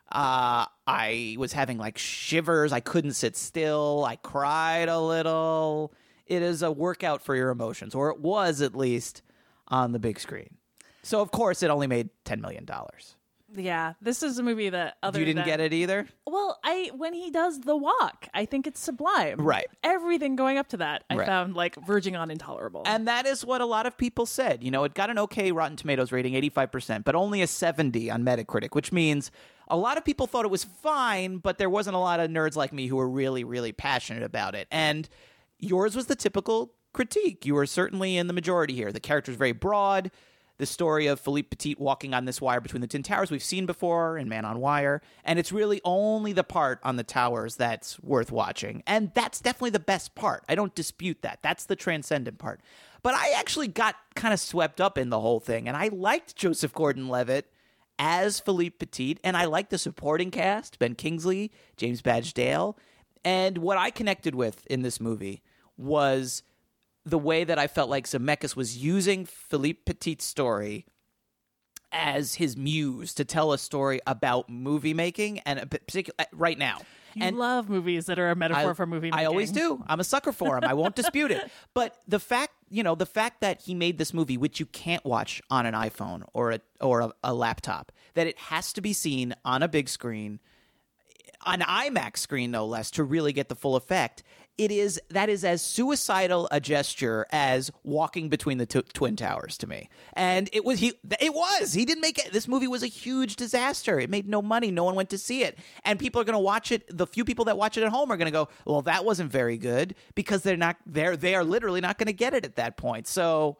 Uh, I was having like shivers. I couldn't sit still. I cried a little. It is a workout for your emotions, or it was at least on the big screen. So of course, it only made ten million dollars. Yeah, this is a movie that other you didn't than, get it either. Well, I when he does the walk, I think it's sublime. Right. Everything going up to that, I Right. found like verging on intolerable. And that is what a lot of people said. You know, it got an okay Rotten Tomatoes rating, 85%, but only a 70 on Metacritic, which means a lot of people thought it was fine, but there wasn't a lot of nerds like me who were really, really passionate about it. And yours was the typical critique. You were certainly in the majority here. The character is very broad. The story of Philippe Petit walking on this wire between the Twin Towers we've seen before in Man on Wire, and it's really only the part on the towers that's worth watching. And that's definitely the best part. I don't dispute that. That's the transcendent part. But I actually got kind of swept up in the whole thing, and I liked Joseph Gordon Levitt as Philippe Petit, and I liked the supporting cast Ben Kingsley, James Badge Dale. And what I connected with in this movie was the way that I felt like Zemeckis was using Philippe Petit's story as his muse to tell a story about movie making and a particular uh, right now. you and love movies that are a metaphor I, for movie. making. I always do. I'm a sucker for them. I won't dispute it. (laughs) But the fact, you know, the fact that he made this movie, which you can't watch on an iPhone or a or a, a laptop, that it has to be seen on a big screen, an IMAX screen no less, to really get the full effect. It is that is as suicidal a gesture as walking between the t- twin towers to me. And it was he. It was he didn't make it. This movie was a huge disaster. It made no money. No one went to see it. And people are going to watch it. The few people that watch it at home are going to go, "Well, that wasn't very good," because they're not. They're they are literally not going to get it at that point. So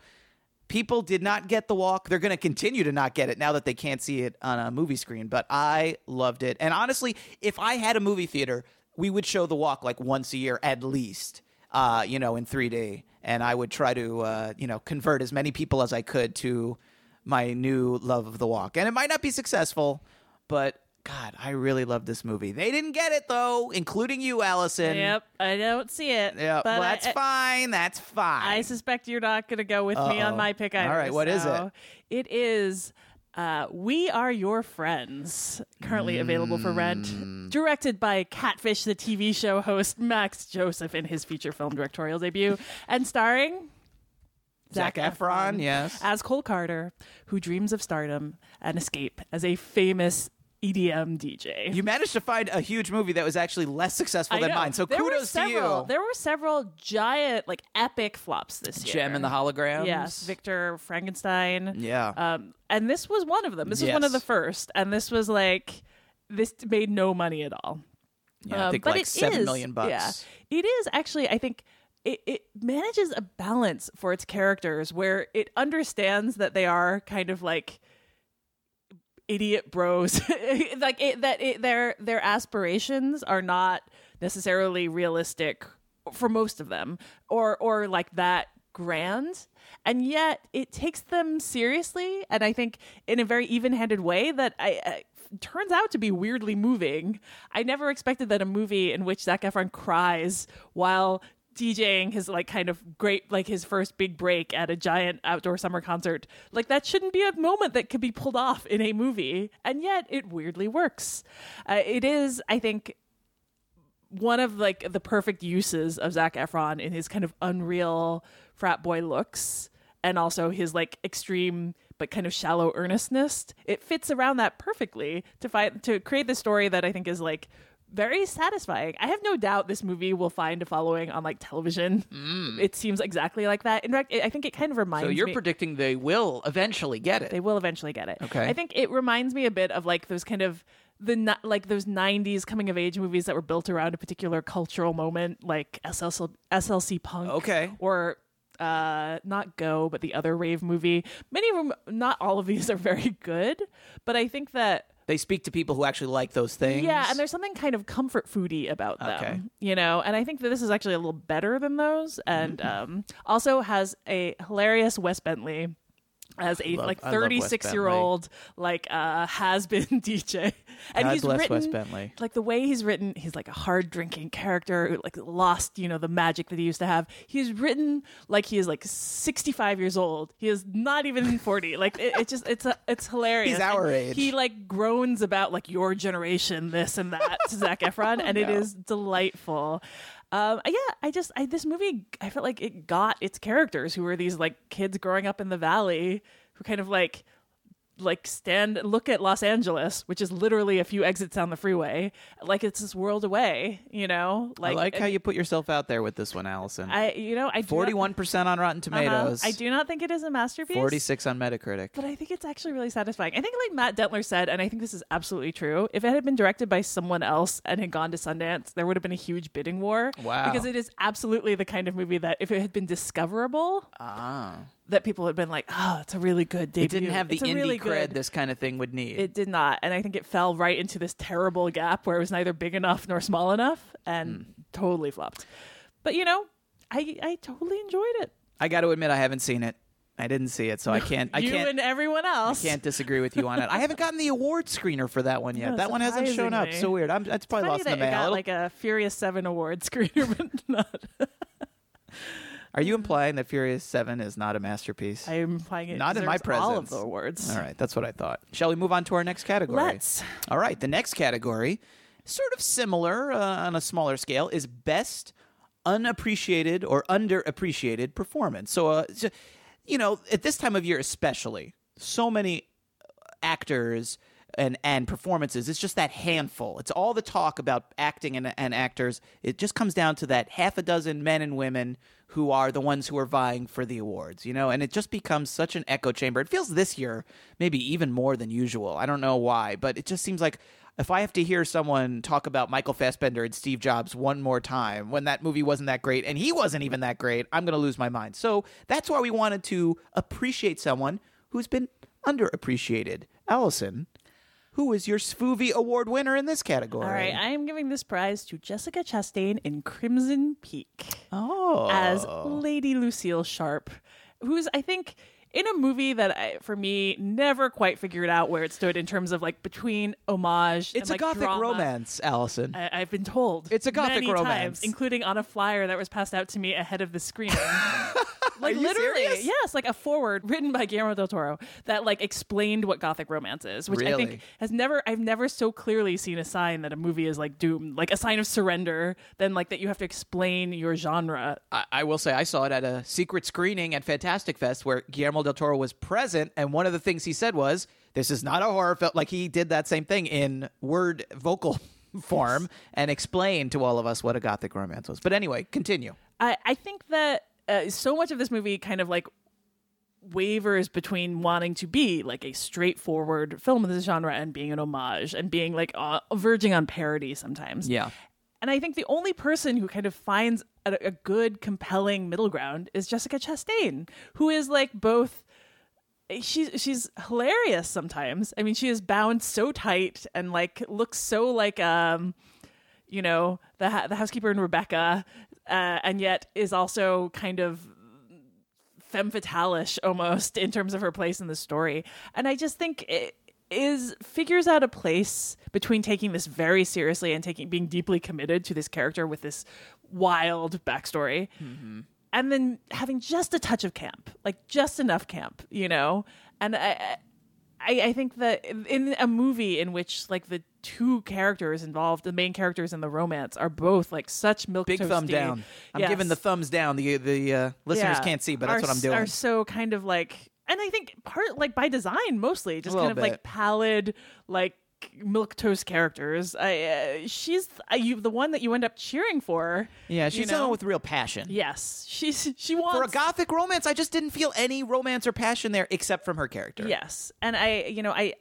people did not get the walk. They're going to continue to not get it now that they can't see it on a movie screen. But I loved it. And honestly, if I had a movie theater, we would show the walk like once a year at least. Uh, you know, in 3D, and I would try to, uh, you know, convert as many people as I could to my new love of the walk. And it might not be successful, but God, I really love this movie. They didn't get it though, including you, Alison. Yep, I don't see it. Yeah, well, that's I, fine. That's fine. I suspect you're not going to go with me Uh-oh. on my pick either. All right, what is so It is uh, We Are Your Friends, currently available for Mm. rent. Directed by Catfish, the TV show host Max Joseph in his feature film directorial debut, and starring Zac Efron, yes. as Cole Carter, who dreams of stardom and escape as a famous EDM DJ. You managed to find a huge movie that was actually less successful I than know. mine. So There kudos to several- you. There were several giant, like epic flops this year. Jem and the holograms. Yes, Victor Frankenstein. Yeah. Um, and this was one of them. This was one of the first, and this was like this made no money at all. yeah, I Um, think but like seven is- million bucks. Yeah, it is actually. I think it, it manages a balance for its characters where it understands that they are kind of like idiot bros, (laughs) like it, that it, their their aspirations are not necessarily realistic for most of them, or or like that grand. And yet it takes them seriously and i think in a very even-handed way that I, I turns out to be weirdly moving. I never expected that a movie in which Zac Efron cries while DJing his like kind of great like his first big break at a giant outdoor summer concert. Like that shouldn't be a moment that could be pulled off in a movie. And yet it weirdly works. Uh, it is i think one of like the perfect uses of Zac Efron in his kind of unreal frat boy looks and also his like extreme but kind of shallow earnestness. It fits around that perfectly to find to create the story that I think is like very satisfying. I have no doubt this movie will find a following on like television. It seems exactly like that. In fact, I think it kind of reminds So you're me predicting they will eventually get it. they will eventually get it. Okay. I think it reminds me a bit of like those kind of the like those 90s coming of age movies that were built around a particular cultural moment like SLC, SLC Punk Okay. or uh not go but the other rave movie many of them not all of these are very (laughs) good but i think that they speak to people who actually like those things. yeah, and there's something kind of comfort foody about them, Okay. you know. And I think that this is actually a little better than those, and Mm-hmm. um, also has a hilarious Wes Bentley as a love- like I love Wes 36 year old like uh has been (laughs) DJ, and God he's bless written like the way he's written. He's like a hard drinking character, who, like lost you know the magic that he used to have. He's written like he is like 65 years old. He is not even (laughs) 40. Like it, it just it's a, it's hilarious. He's our And age. He like groans about like your generation, this and that to Zac Efron, and it (laughs) no. is delightful. Um, yeah, I just I, this movie I felt like it got its characters who were these like kids growing up in the valley who kind of like like stand look at Los Angeles, which is literally a few exits down the freeway, like it's this world away, you know? I like how you put yourself out there with this one, Alison. I you know, I Forty-one percent on Rotten Uh-huh. Tomatoes. I do not think it is a masterpiece. Forty-six on Metacritic. But I think it's actually really satisfying. I think, like Matt Dentler said, and I think this is absolutely true. If it had been directed by someone else and had gone to Sundance, there would have been a huge bidding war. Wow. Because it is absolutely the kind of movie that, if it had been discoverable, Ah, that people had been like, "Oh, it's a really good debut." it didn't have the It's indie really cred good- this kind of thing would need. It did not, and I think it fell right into this terrible gap where it was neither big enough nor small enough, and Hmm. totally flopped. But you know, I I totally enjoyed it. I got to admit, I haven't seen it. I didn't see it, so I (laughs) can't. I you can't. and everyone else. Can't disagree with you on it. I haven't gotten the award screener for that one yet. Yeah, that one hasn't shown up. So weird. I'm, it's probably lost in the mail. got like a Furious Seven award screener, (laughs) but not. (laughs) Are you implying that Furious Seven is not a masterpiece? I am implying it. Not in my deserves All of presence. the awards. All right, that's what I thought. Shall we move on to our next category? Let's. All right, the next category, sort of similar uh, on a smaller scale, is best unappreciated or underappreciated performance. So, uh, so, you know, at this time of year, especially, so many actors and and performances. It's just that handful. It's all the talk about acting and, and actors. It just comes down to that half a dozen men and women who are the ones who are vying for the awards, you know, and it just becomes such an echo chamber. It feels this year maybe even more than usual. I don't know why, but it just seems like if I have to hear someone talk about Michael Fassbender and Steve Jobs one more time when that movie wasn't that great and he wasn't even that great, I'm going to lose my mind. So that's why we wanted to appreciate someone who's been underappreciated. Alison, who is your SVUvie Award winner in this category? All right, I am giving this prize to Jessica Chastain in Crimson Peak oh, as Lady Lucille Sharpe, who's I think in a movie that I, for me never quite figured out where it stood in terms of like between homage. it's and, a like, gothic drama. romance, Alison. I, I've been told It's a gothic many romance. times, including on a flyer that was passed out to me ahead of the screening. (laughs) (laughs) like literally, serious? yes, like a forward written by Guillermo del Toro that like explained what gothic romance is, which I think has never I've never so clearly seen a sign that a movie is like doomed, like a sign of surrender, than like that you have to explain your genre. I, I will say I saw it at a secret screening at Fantastic Fest where Guillermo del Toro was present, and one of the things he said was, "This is not a horror film." Like he did that same thing in word vocal (laughs) form and explained to all of us what a gothic romance was. But anyway, continue. I, I think that uh, so much of this movie kind of like wavers between wanting to be like a straightforward film of this genre and being an homage and being like uh, verging on parody sometimes. Yeah. And I think the only person who kind of finds a, a good, compelling middle ground is Jessica Chastain, who is like both. She's she's hilarious sometimes. I mean, she is bound so tight and like looks so like um, you know, the ha- the housekeeper in Rebecca, uh, and yet is also kind of femme fatale-ish almost in terms of her place in the story. And I just think it is figures out a place between taking this very seriously and taking being deeply committed to this character with this wild backstory. And then having just a touch of camp, like just enough camp, you know. And I, I, I think that in a movie in which like the two characters involved, the main characters in the romance, are both like such milk Big thumb down. I'm Yes. giving the thumbs down. The the uh, listeners Yeah. can't see, but that's Are what I'm doing. Are so kind of like, and I think part like by design mostly, just kind of like pallid, like milquetoast characters. I uh, she's uh, you the one that you end up cheering for. yeah, you she's know? someone with real passion. Yes, she's she wants For a gothic romance, I just didn't feel any romance or passion there except from her character. Yes, and I, you know, I,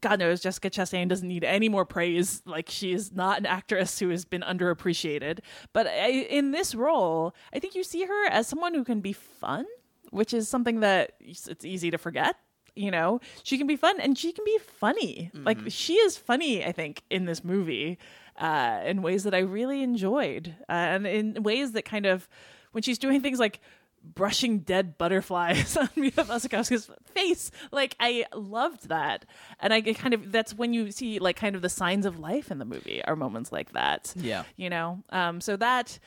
God knows Jessica Chastain doesn't need any more praise. Like she is not an actress who has been underappreciated. But I, in this role, I think you see her as someone who can be fun, which is something that it's easy to forget. You know, she can be fun and she can be funny. Like she is funny, I think, in this movie, uh, in ways that I really enjoyed, uh, and in ways that kind of when she's doing things like brushing dead butterflies (laughs) on Mia Wasikowska's face. Like I loved that, and I get kind of that's when you see like kind of the signs of life in the movie are moments like that. Yeah. you know. Um, so that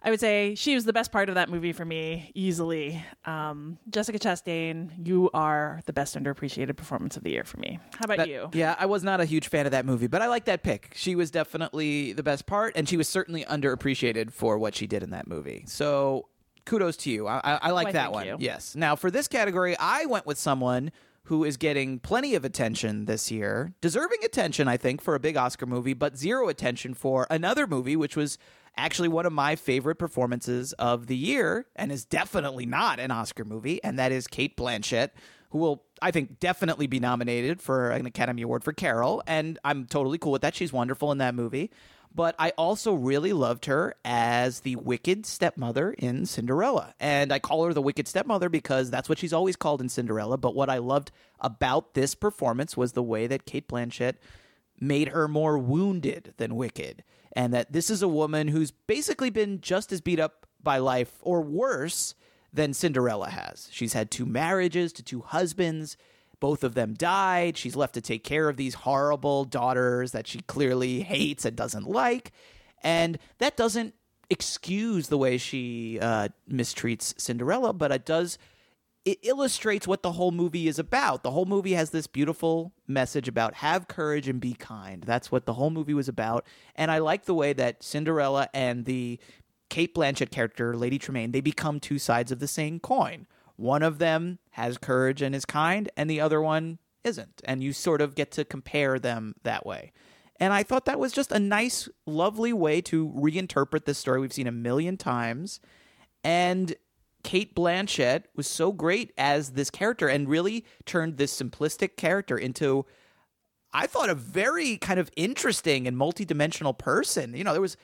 I would say she was the best part of that movie for me easily. Um, Jessica Chastain, you are the best underappreciated performance of the year for me. How about That- you? Yeah, I was not a huge fan of that movie, but I like that pick. She was definitely the best part, and she was certainly underappreciated for what she did in that movie. So kudos to you. I, I, I like Why, that thank one. you. Yes. Now for this category, I went with someone who is getting plenty of attention this year, deserving attention, I think, for a big Oscar movie, but zero attention for another movie, which was actually one of my favorite performances of the year and is definitely not an Oscar movie, and that is Cate Blanchett, who will, I think, definitely be nominated for an Academy Award for Carol, and I'm totally cool with that. She's wonderful in that movie. But I also really loved her as the wicked stepmother in Cinderella. And I call her the wicked stepmother because that's what she's always called in Cinderella. But what I loved about this performance was the way that Cate Blanchett made her more wounded than wicked. And that this is a woman who's basically been just as beat up by life or worse than Cinderella has. She's had two marriages to two husbands. Both of them died. She's left to take care of these horrible daughters that she clearly hates and doesn't like. And that doesn't excuse the way she uh, mistreats Cinderella, but it does. It illustrates what the whole movie is about. The whole movie has this beautiful message about have courage and be kind. That's what the whole movie was about. And I like the way that Cinderella and the Cate Blanchett character, Lady Tremaine, they become two sides of the same coin. One of them has courage and is kind, and the other one isn't. And you sort of get to compare them that way. And I thought that was just a nice, lovely way to reinterpret this story we've seen a million times. And Cate Blanchett was so great as this character and really turned this simplistic character into, I thought, a very kind of interesting and multidimensional person. You know, there was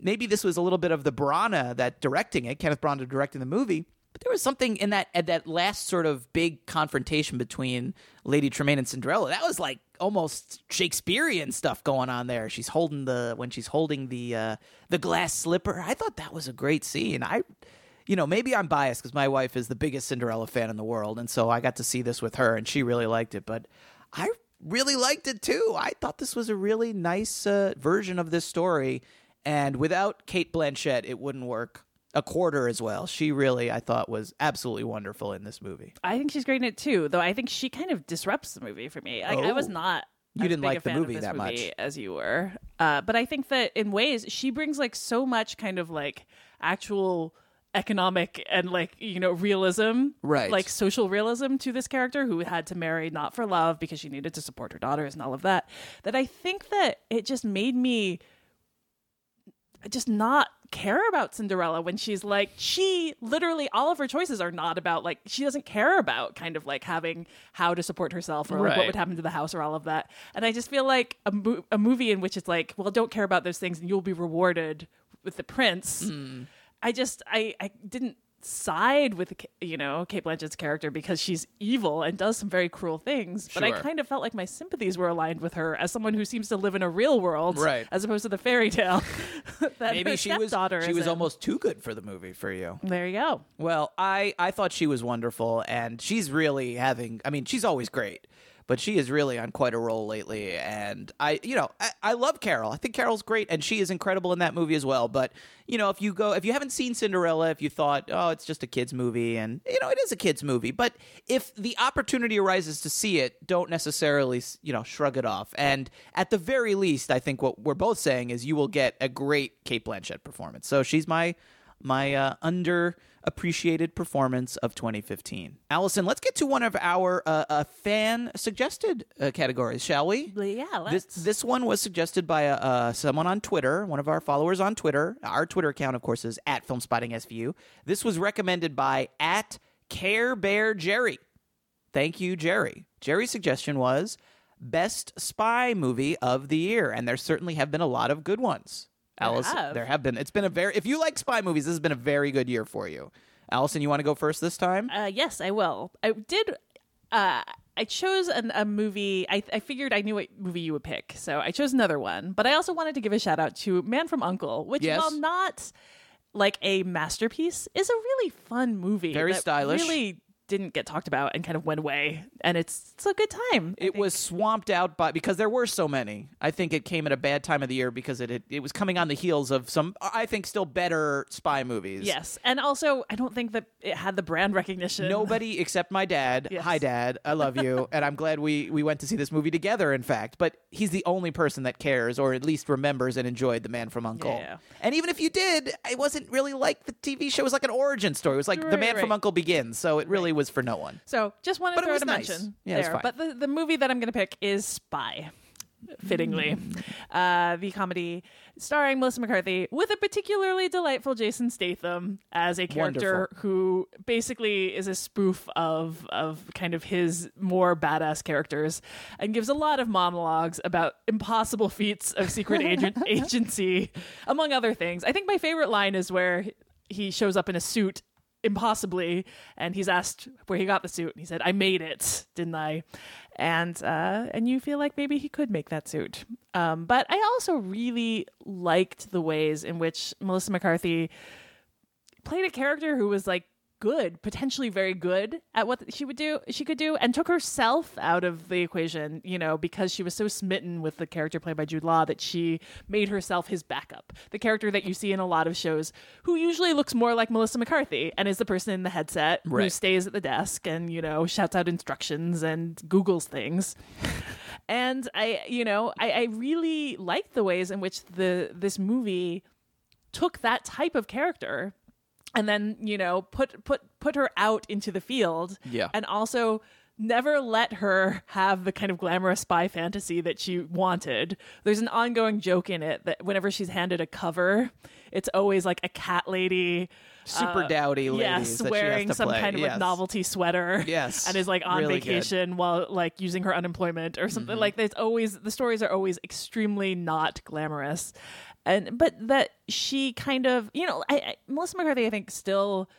maybe this was a little bit of the Branagh that directing it, Kenneth Branagh directing the movie. But there was something in that at that last sort of big confrontation between Lady Tremaine and Cinderella. That was like almost Shakespearean stuff going on there. She's holding the when she's holding the uh, the glass slipper. I thought that was a great scene. I you know, maybe I'm biased because my wife is the biggest Cinderella fan in the world, and so I got to see this with her, and she really liked it. But I really liked it too. I thought this was a really nice uh, version of this story, and without Cate Blanchett, it wouldn't work a quarter as well. She really, I thought, was absolutely wonderful in this movie. I think she's great in it too, though I think she kind of disrupts the movie for me. Like, I was Oh. not. You didn't like the movie that movie much. as you were, uh, but I think that in ways she brings like so much kind of like actual economic and like you know realism Right. like social realism to this character who had to marry not for love because she needed to support her daughters and all of that that i think that it just made me just not care about Cinderella when she's like she literally all of her choices are not about like she doesn't care about kind of like having how to support herself or like what would happen to the house or all of that. And I just feel like a, mo- a movie in which it's like, well, don't care about those things and you'll be rewarded with the prince. Hmm. I just I I didn't side with you know Cate Blanchett's character because she's evil and does some very cruel things but I kind of felt like my sympathies were aligned with her as someone who seems to live in a real world Right. as opposed to the fairy tale (laughs) that Maybe her she was she was in. almost too good for the movie for you. there you go Well, I I thought she was wonderful, and she's really having. I mean, she's always great, but she is really on quite a roll lately. And I, you know, I, I love Carol. I think Carol's great, and she is incredible in that movie as well. But you know, if you go, if you haven't seen Cinderella, if you thought, oh, it's just a kids movie, and you know, it is a kids movie, but if the opportunity arises to see it, don't necessarily, you know, shrug it off. And at the very least, I think what we're both saying is you will get a great Cate Blanchett performance. So she's my my uh, underappreciated performance of 2015. Alison, let's get to one of our uh, uh, fan suggested uh, categories, shall we? yeah This, let's this one was suggested by uh, uh, someone on Twitter, one of our followers on Twitter. Our Twitter account, of course, is at FilmSpottingSVU. This was recommended by at Care Bear Jerry. Thank you, Jerry. Jerry's suggestion was best spy movie of the year, and there certainly have been a lot of good ones. Alison, have. there have been. It's been a very. If you like spy movies, this has been a very good year for you. Alison, you want to go first this time? Uh, yes, I will. I did. Uh, I chose an, a movie. I, I figured I knew what movie you would pick, so I chose another one. But I also wanted to give a shout out to Man from Uncle, which, Yes. while not like a masterpiece, is a really fun movie. Very stylish. Really didn't get talked about and kind of went away, and it's it's a good time. I It think. was swamped out by because there were so many. I think it came at a bad time of the year because it it, it was coming on the heels of some I think still better spy movies. Yes, and also I don't think that it had the brand recognition. Nobody (laughs) except my dad. Yes. Hi, Dad. I love you, (laughs) and I'm glad we we went to see this movie together. In fact, but he's the only person that cares, or at least remembers and enjoyed The Man from Uncle. Yeah. And even if you did, it wasn't really like the TV show. It was like an origin story. It was like The Right, Man from. Uncle begins. So it really was for no one. So just wanted But to it throw was a nice. mention Yeah, there. fine. But the, the movie that I'm going to pick is Spy. Fittingly, Mm. uh, the comedy starring Melissa McCarthy with a particularly delightful Jason Statham as a character Wonderful. who basically is a spoof of of kind of his more badass characters and gives a lot of monologues about impossible feats of secret agent (laughs) agency, among other things. I think my favorite line is where he shows up in a suit impossibly and he's asked where he got the suit and he said i made it didn't i? And uh and you feel like maybe he could make that suit. Um but i also really liked the ways in which melissa mccarthy played a character who was like good, potentially very good at what she would do, she could do, and took herself out of the equation, you know, because she was so smitten with the character played by Jude Law that she made herself his backup. The character that you see in a lot of shows who usually looks more like Melissa McCarthy and is the person in the headset who stays at the desk and, you know, shouts out instructions and Googles things. (laughs) and I, you know, I, I really liked the ways in which the this movie took that type of character and then you know put put put her out into the field Yeah. and also never let her have the kind of glamorous spy fantasy that she wanted there's an ongoing joke in it that whenever she's handed a cover it's always like a cat lady Super dowdy ladies yes that she wearing has to some play. kind of Yes. like novelty sweater Yes. and is like on Really good. vacation while like using her unemployment or something Mm-hmm. like there's always the stories are always extremely not glamorous and but that she kind of you know I, I melissa mccarthy i think still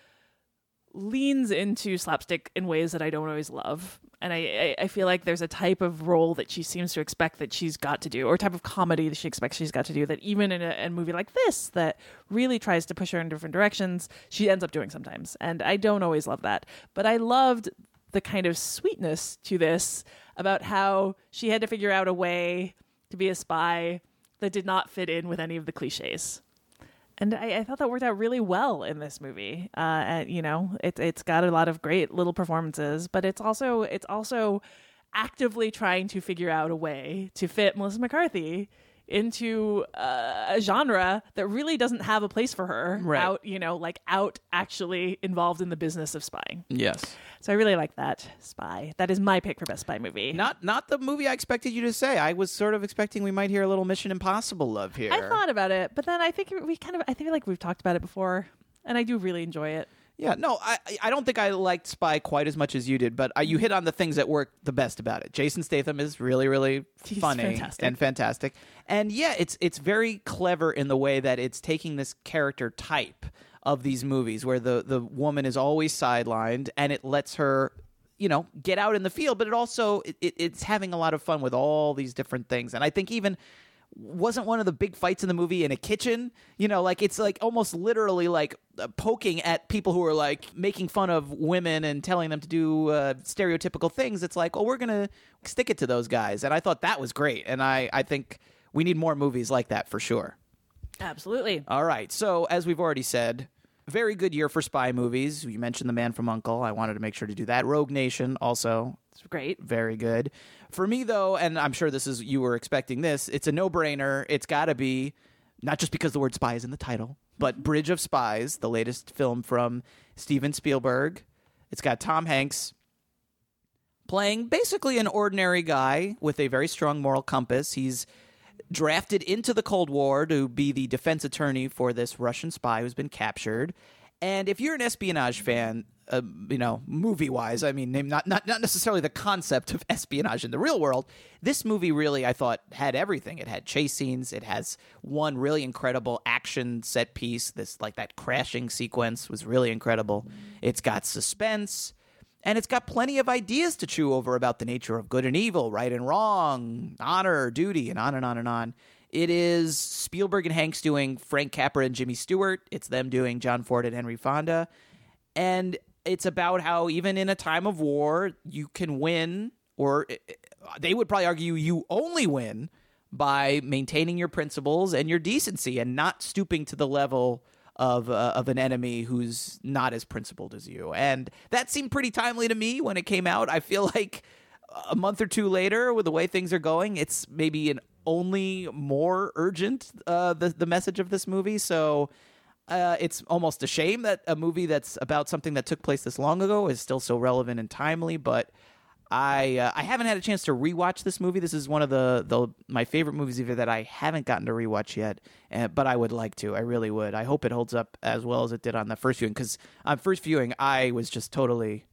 leans into slapstick in ways that i don't always love and I, I I feel like there's a type of role that she seems to expect that she's got to do, or type of comedy that she expects she's got to do that even in a, a movie like this that really tries to push her in different directions, she ends up doing sometimes. And I don't always love that. But I loved the kind of sweetness to this about how she had to figure out a way to be a spy that did not fit in with any of the cliches and I, I thought that worked out really well in this movie. Uh, and, you know, it, it's got a lot of great little performances, but it's also it's also actively trying to figure out a way to fit Melissa McCarthy into uh, a genre that really doesn't have a place for her Right. out you know like out actually involved in the business of spying Yes. so i really like that spy that is my pick for best spy movie Not not the movie I expected you to say. I was sort of expecting we might hear a little Mission Impossible love here. i thought about it but then i think we kind of i feel like we've talked about it before and i do really enjoy it Yeah, no, I I don't think I liked Spy quite as much as you did, but uh, you hit on the things that work the best about it. Jason Statham is really, really He's funny fantastic. and fantastic, and yeah, it's it's very clever in the way that it's taking this character type of these movies where the the woman is always sidelined, and it lets her. You know, get out in the field, but it also it, it, it's having a lot of fun with all these different things, and I think even wasn't one of the big fights in the movie in a kitchen. You know like it's like almost literally like uh, poking at people who are like making fun of women and telling them to do uh, stereotypical things. It's like oh we're gonna stick it to those guys. And i thought that was great. And i i think we need more movies like that for sure. Absolutely. All right. So as we've already said very good year for spy movies. You mentioned the man from uncle. I wanted to make sure to do that. Rogue nation also it's great very good. For me though, and I'm sure this is you were expecting this, it's a no-brainer. It's got to be not just because the word spy is in the title, but Bridge of Spies, the latest film from Steven Spielberg. It's got Tom Hanks playing basically an ordinary guy with a very strong moral compass. He's drafted into the Cold War to be the defense attorney for this Russian spy who's been captured. And if you're an espionage fan, uh, you know, movie wise, I mean, not, not not necessarily the concept of (laughs) espionage in the real world. This movie really, I thought, had everything. It had chase scenes. It has one really incredible action set piece. This like that crashing sequence was really incredible. It's got suspense. And it's got plenty of ideas to chew over about the nature of good and evil, right and wrong, honor, duty, and on and on and on. It is Spielberg and Hanks doing Frank Capra and Jimmy Stewart. It's them doing John Ford and Henry Fonda. And it's about how even in a time of war, you can win, or eh, they would probably argue you only win by maintaining your principles and your decency and not stooping to the level of uh, of an enemy who's not as principled as you. And that seemed pretty timely to me when it came out. I feel like a month or two later, with the way things are going, it's maybe an only more urgent uh, the the message of this movie. So Uh, it's almost a shame that a movie that's about something that took place this long ago is still so relevant and timely. But I uh, I haven't had a chance to rewatch this movie. This is one of the, the my favorite movies either that I haven't gotten to rewatch yet, uh, but I would like to. I really would. I hope it holds up as well as it did on the first viewing because on first viewing I was just totally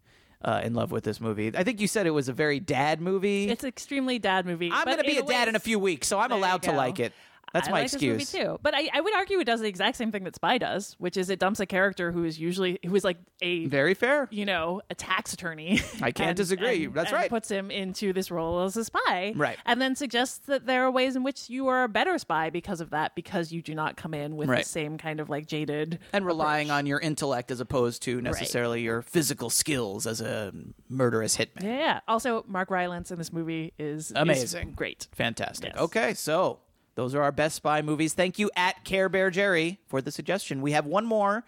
uh, in love with this movie. I think you said it was a very dad movie. It's an extremely dad movie. I'm going to be a dad way- in a few weeks, so I'm allowed to like it. That's I my like excuse. This movie too, but I, I would argue it does the exact same thing that Spy does, which is it dumps a character who is usually who is like a Very fair. you know a tax attorney. I can't (laughs) and- disagree. and- That's and right. Puts him into this role as a spy, Right. And then suggests that there are ways in which you are a better spy because of that, because you do not come in with Right. the same kind of like jaded and relying on your intellect as opposed to necessarily your physical skills as a murderous hitman. Yeah, yeah. Also, Mark Rylance in this movie is is Amazing. great. Fantastic. Yes. Okay, so those are our best Buy movies. Thank you at Care Bear Jerry for the suggestion. We have one more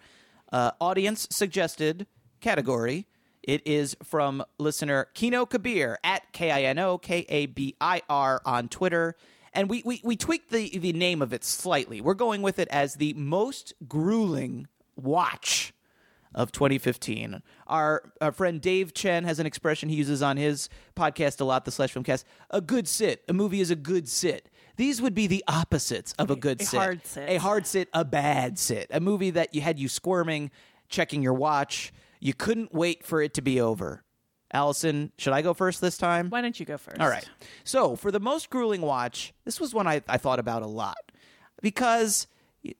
uh, audience suggested category. It is from listener Kino Kabir at K I N O K A B I R on Twitter. And we, we, we tweaked the, the name of it slightly. We're going with it as the most grueling watch of 2015. Our, our friend Dave Chen has an expression he uses on his podcast a lot, the Slash Filmcast. A good sit. A movie is a good sit. These would be the opposites of a good A sit. hard sit. A hard sit, a bad sit. A movie that you had you squirming, checking your watch. You couldn't wait for it to be over. Allison, should I go first this time? Why don't you go first? All right. So, for the most grueling watch, this was one I, I thought about a lot because uh,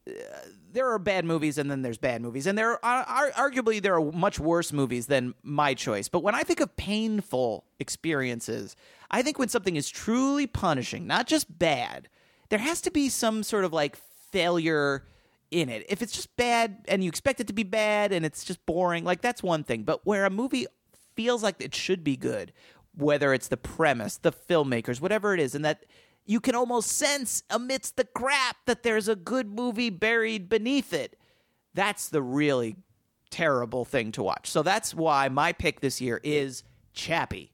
there are bad movies and then there's bad movies, and there are, are arguably there are much worse movies than my choice. But when I think of painful experiences, I think when something is truly punishing, not just bad, there has to be some sort of like failure in it. If it's just bad and you expect it to be bad and it's just boring, like that's one thing. But where a movie feels like it should be good, whether it's the premise, the filmmakers, whatever it is, and that you can almost sense amidst the crap that there's a good movie buried beneath it. That's the really terrible thing to watch. So that's why my pick this year is Chappie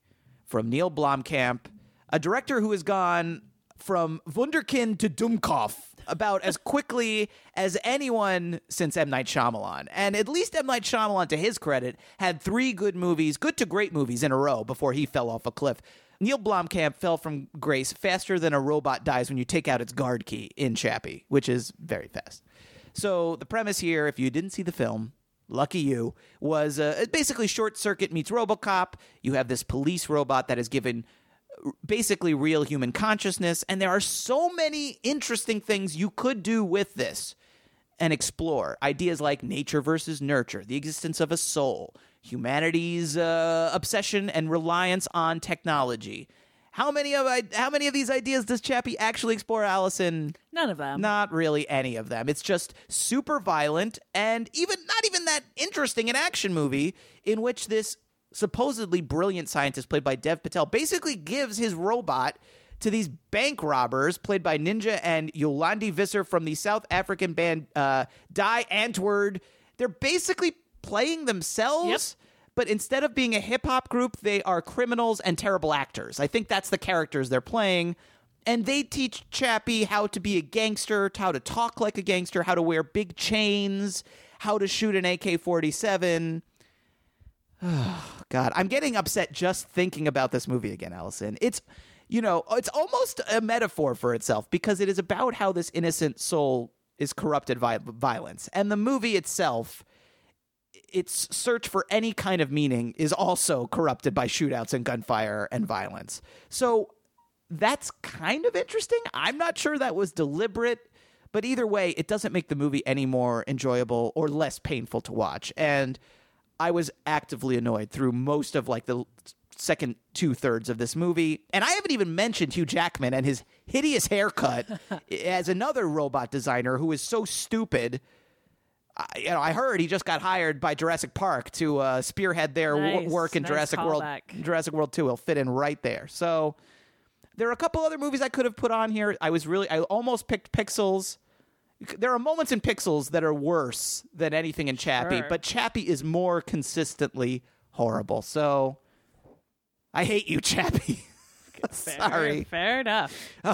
from Neil Blomkamp, a director who has gone from Wunderkind to Dumkopf about as (laughs) quickly as anyone since M. Night Shyamalan. And at least M. Night Shyamalan, to his credit, had three good movies, good to great movies in a row before he fell off a cliff. Neil Blomkamp fell from grace faster than a robot dies when you take out its guard key in Chappie, which is very fast. So the premise here, if you didn't see the film, lucky you, was uh, basically Short Circuit meets RoboCop. You have this police robot that is given uh, basically real human consciousness, and there are so many interesting things you could do with this and explore ideas like nature versus nurture, the existence of a soul, humanity's uh, obsession and reliance on technology. How many of I, how many of these ideas does Chappie actually explore, Allison? None of them. Not really any of them. It's just super violent and even not even that interesting an action movie in which this supposedly brilliant scientist played by Dev Patel basically gives his robot to these bank robbers played by Ninja and Yolandi Visser from the South African band uh, Die Antwoord. They're basically playing themselves. But instead of being a hip hop group, they are criminals and terrible actors. I think that's the characters they're playing. And they teach Chappie how to be a gangster, how to talk like a gangster, how to wear big chains, how to shoot an AK 47. (sighs) God, I'm getting upset just thinking about this movie again, Allison. It's, you know, it's almost a metaphor for itself because it is about how this innocent soul is corrupted by violence. And the movie itself, its search for any kind of meaning is also corrupted by shootouts and gunfire and violence. So that's kind of interesting. I'm not sure that was deliberate, but either way, it doesn't make the movie any more enjoyable or less painful to watch. And I was actively annoyed through most of like the second two thirds of this movie. And I haven't even mentioned Hugh Jackman and his hideous haircut (laughs) as another robot designer who is so stupid. I, you know, I heard he just got hired by Jurassic Park to uh, spearhead their Nice. work in Nice Jurassic World. callback. Jurassic World Two he'll fit in right there. So there are a couple other movies I could have put on here. I was really, I almost picked Pixels. There are moments in Pixels that are worse than anything in Chappie, Sure. but Chappie is more consistently horrible. So I hate you, (laughs) Chappie. Sorry. Fair enough. no,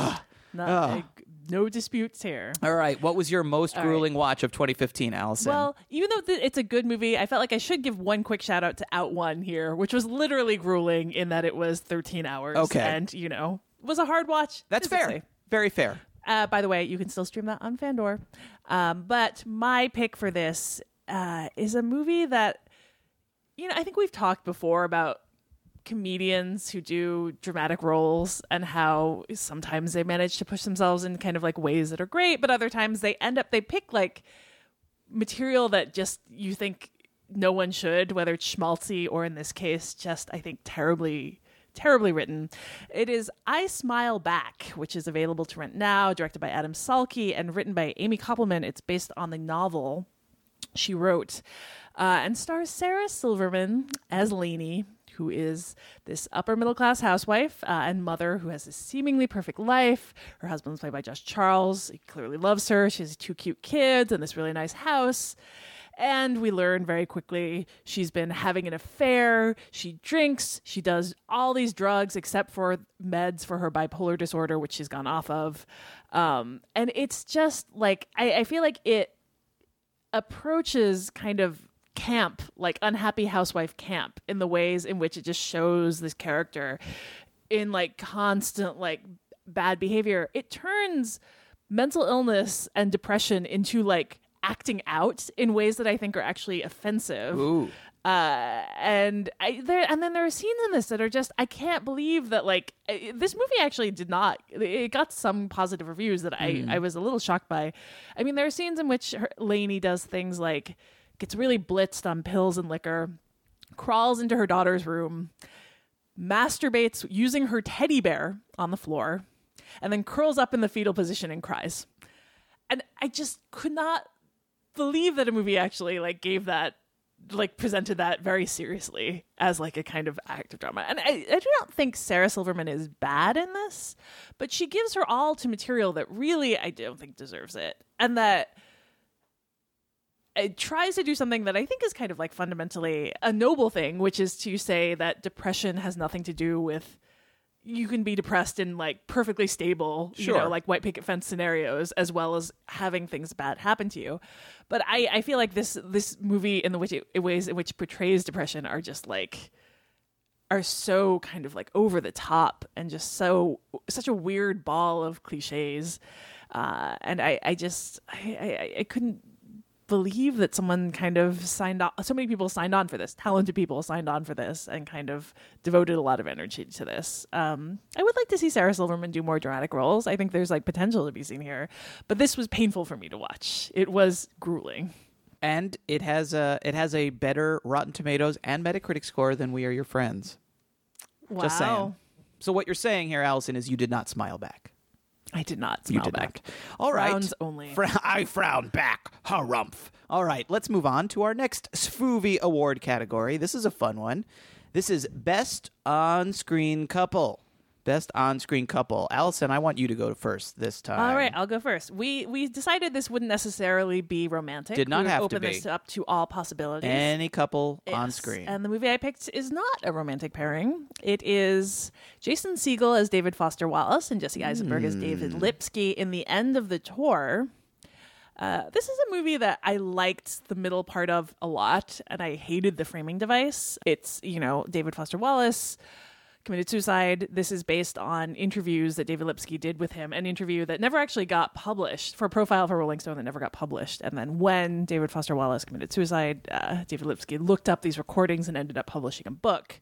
ah. I- No disputes here. All right. What was your most All grueling watch of 2015, Allison? Well, even though th- it's a good movie, I felt like I should give one quick shout out to Out One here, which was literally grueling in that it was 13 hours. Okay. And, you know, was a hard watch. That's fair. Very fair. Uh, by the way, you can still stream that on Fandor. Um, but my pick for this uh, is a movie that, you know, I think we've talked before about comedians who do dramatic roles and how sometimes they manage to push themselves in kind of like ways that are great, but other times they end up, they pick like material that just you think no one should, whether it's schmaltzy or in this case, just I think terribly, terribly written. It is I Smile Back, which is available to rent now, directed by Adam Salky and written by Amy Koppelman. It's based on the novel she wrote uh, and stars Sarah Silverman as Lainey. Who is this upper middle class housewife uh, and mother who has a seemingly perfect life? Her husband's played by Josh Charles. He clearly loves her. She has two cute kids and this really nice house. And we learn very quickly she's been having an affair. She drinks. She does all these drugs except for meds for her bipolar disorder, which she's gone off of. Um, and it's just like, I, I feel like it approaches kind of camp, like unhappy housewife camp, in the ways in which it just shows this character in like constant, like bad behavior. It turns mental illness and depression into like acting out in ways that I think are actually offensive. Ooh. Uh, and I there and then there are scenes in this that are just I can't believe that like this movie actually did not it got some positive reviews that I I was a little shocked by. I mean there are scenes in which her, Lainey does things like gets really blitzed on pills and liquor, crawls into her daughter's room, masturbates using her teddy bear on the floor, and then curls up in the fetal position and cries. And I just could not believe that a movie actually like gave that like presented that very seriously as like a kind of act of drama. And I, I do not think Sarah Silverman is bad in this, but she gives her all to material that really I don't think deserves it. And that it tries to do something that I think is kind of like fundamentally a noble thing, which is to say that depression has nothing to do with you can be depressed in like perfectly stable, you know, like white picket fence scenarios, as well as having things bad happen to you. But I, I feel like this this movie in the which it, it ways in which portrays depression are just like are so kind of like over the top and just so such a weird ball of cliches. Uh, and I, I just I, I, I couldn't believe that someone kind of signed on so many people signed on for this talented people signed on for this and kind of devoted a lot of energy to this um, i would like to see sarah silverman do more dramatic roles i think there's like potential to be seen here but this was painful for me to watch it was grueling And it has a it has a better Rotten Tomatoes and Metacritic score than We Are Your Friends. wow Just saying. So what you're saying here, Allison, is you did not smile back. I did not You smile did back not. All right. Frowns only Fr- I frown back. Harumph. All right, let's move on to our next SVUvie Award category. This is a fun one. This is Best On Screen Couple. Best On Screen Couple. Allison, I want you to go first this time. All right, I'll go first. We we decided this wouldn't necessarily be romantic. Did not we have to open be. this up to all possibilities. Any couple on screen. And the movie I picked is not a romantic pairing. It is Jason Segel as David Foster Wallace and Jesse Eisenberg as David Hmm. Lipsky in the end of the tour. Uh, this is a movie that I liked the middle part of a lot, and I hated the framing device. It's, you know, David Foster Wallace committed suicide. This is based on interviews that David Lipsky did with him, an interview that never actually got published for a profile for Rolling Stone that never got published. And then when David Foster Wallace committed suicide, uh, David Lipsky looked up these recordings and ended up publishing a book.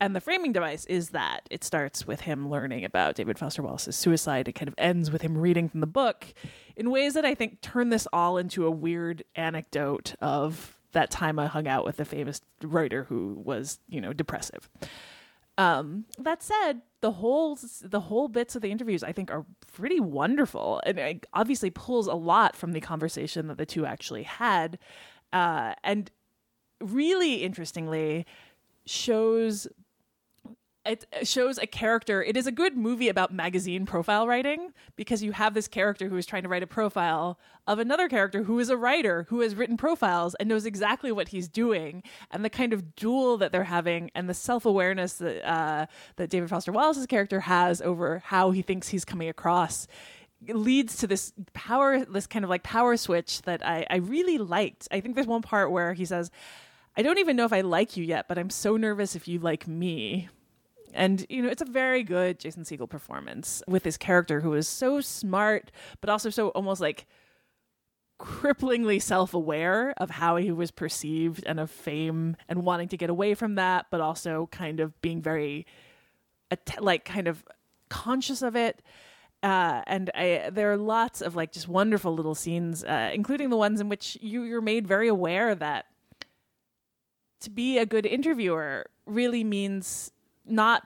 And the framing device is that it starts with him learning about David Foster Wallace's suicide. It kind of ends with him reading from the book in ways that I think turn this all into a weird anecdote of that time I hung out with a famous writer who was, you know, depressive. Um, that said, the whole the whole bits of the interviews I think are pretty wonderful, and it obviously pulls a lot from the conversation that the two actually had, uh, and really interestingly shows it shows a character. It is a good movie about magazine profile writing because you have this character who is trying to write a profile of another character who is a writer who has written profiles and knows exactly what he's doing, and the kind of duel that they're having, and the self awareness that uh, that David Foster Wallace's character has over how he thinks he's coming across leads to this power, this kind of like power switch that I, I really liked. I think there's one part where he says, I don't even know if I like you yet, but I'm so nervous if you like me. And, you know, it's a very good Jason Segel performance with this character who is so smart, but also so almost like cripplingly self aware of how he was perceived and of fame and wanting to get away from that, but also kind of being very, like, kind of conscious of it. Uh, and I, there are lots of like just wonderful little scenes, uh, including the ones in which you, you're made very aware that to be a good interviewer really means not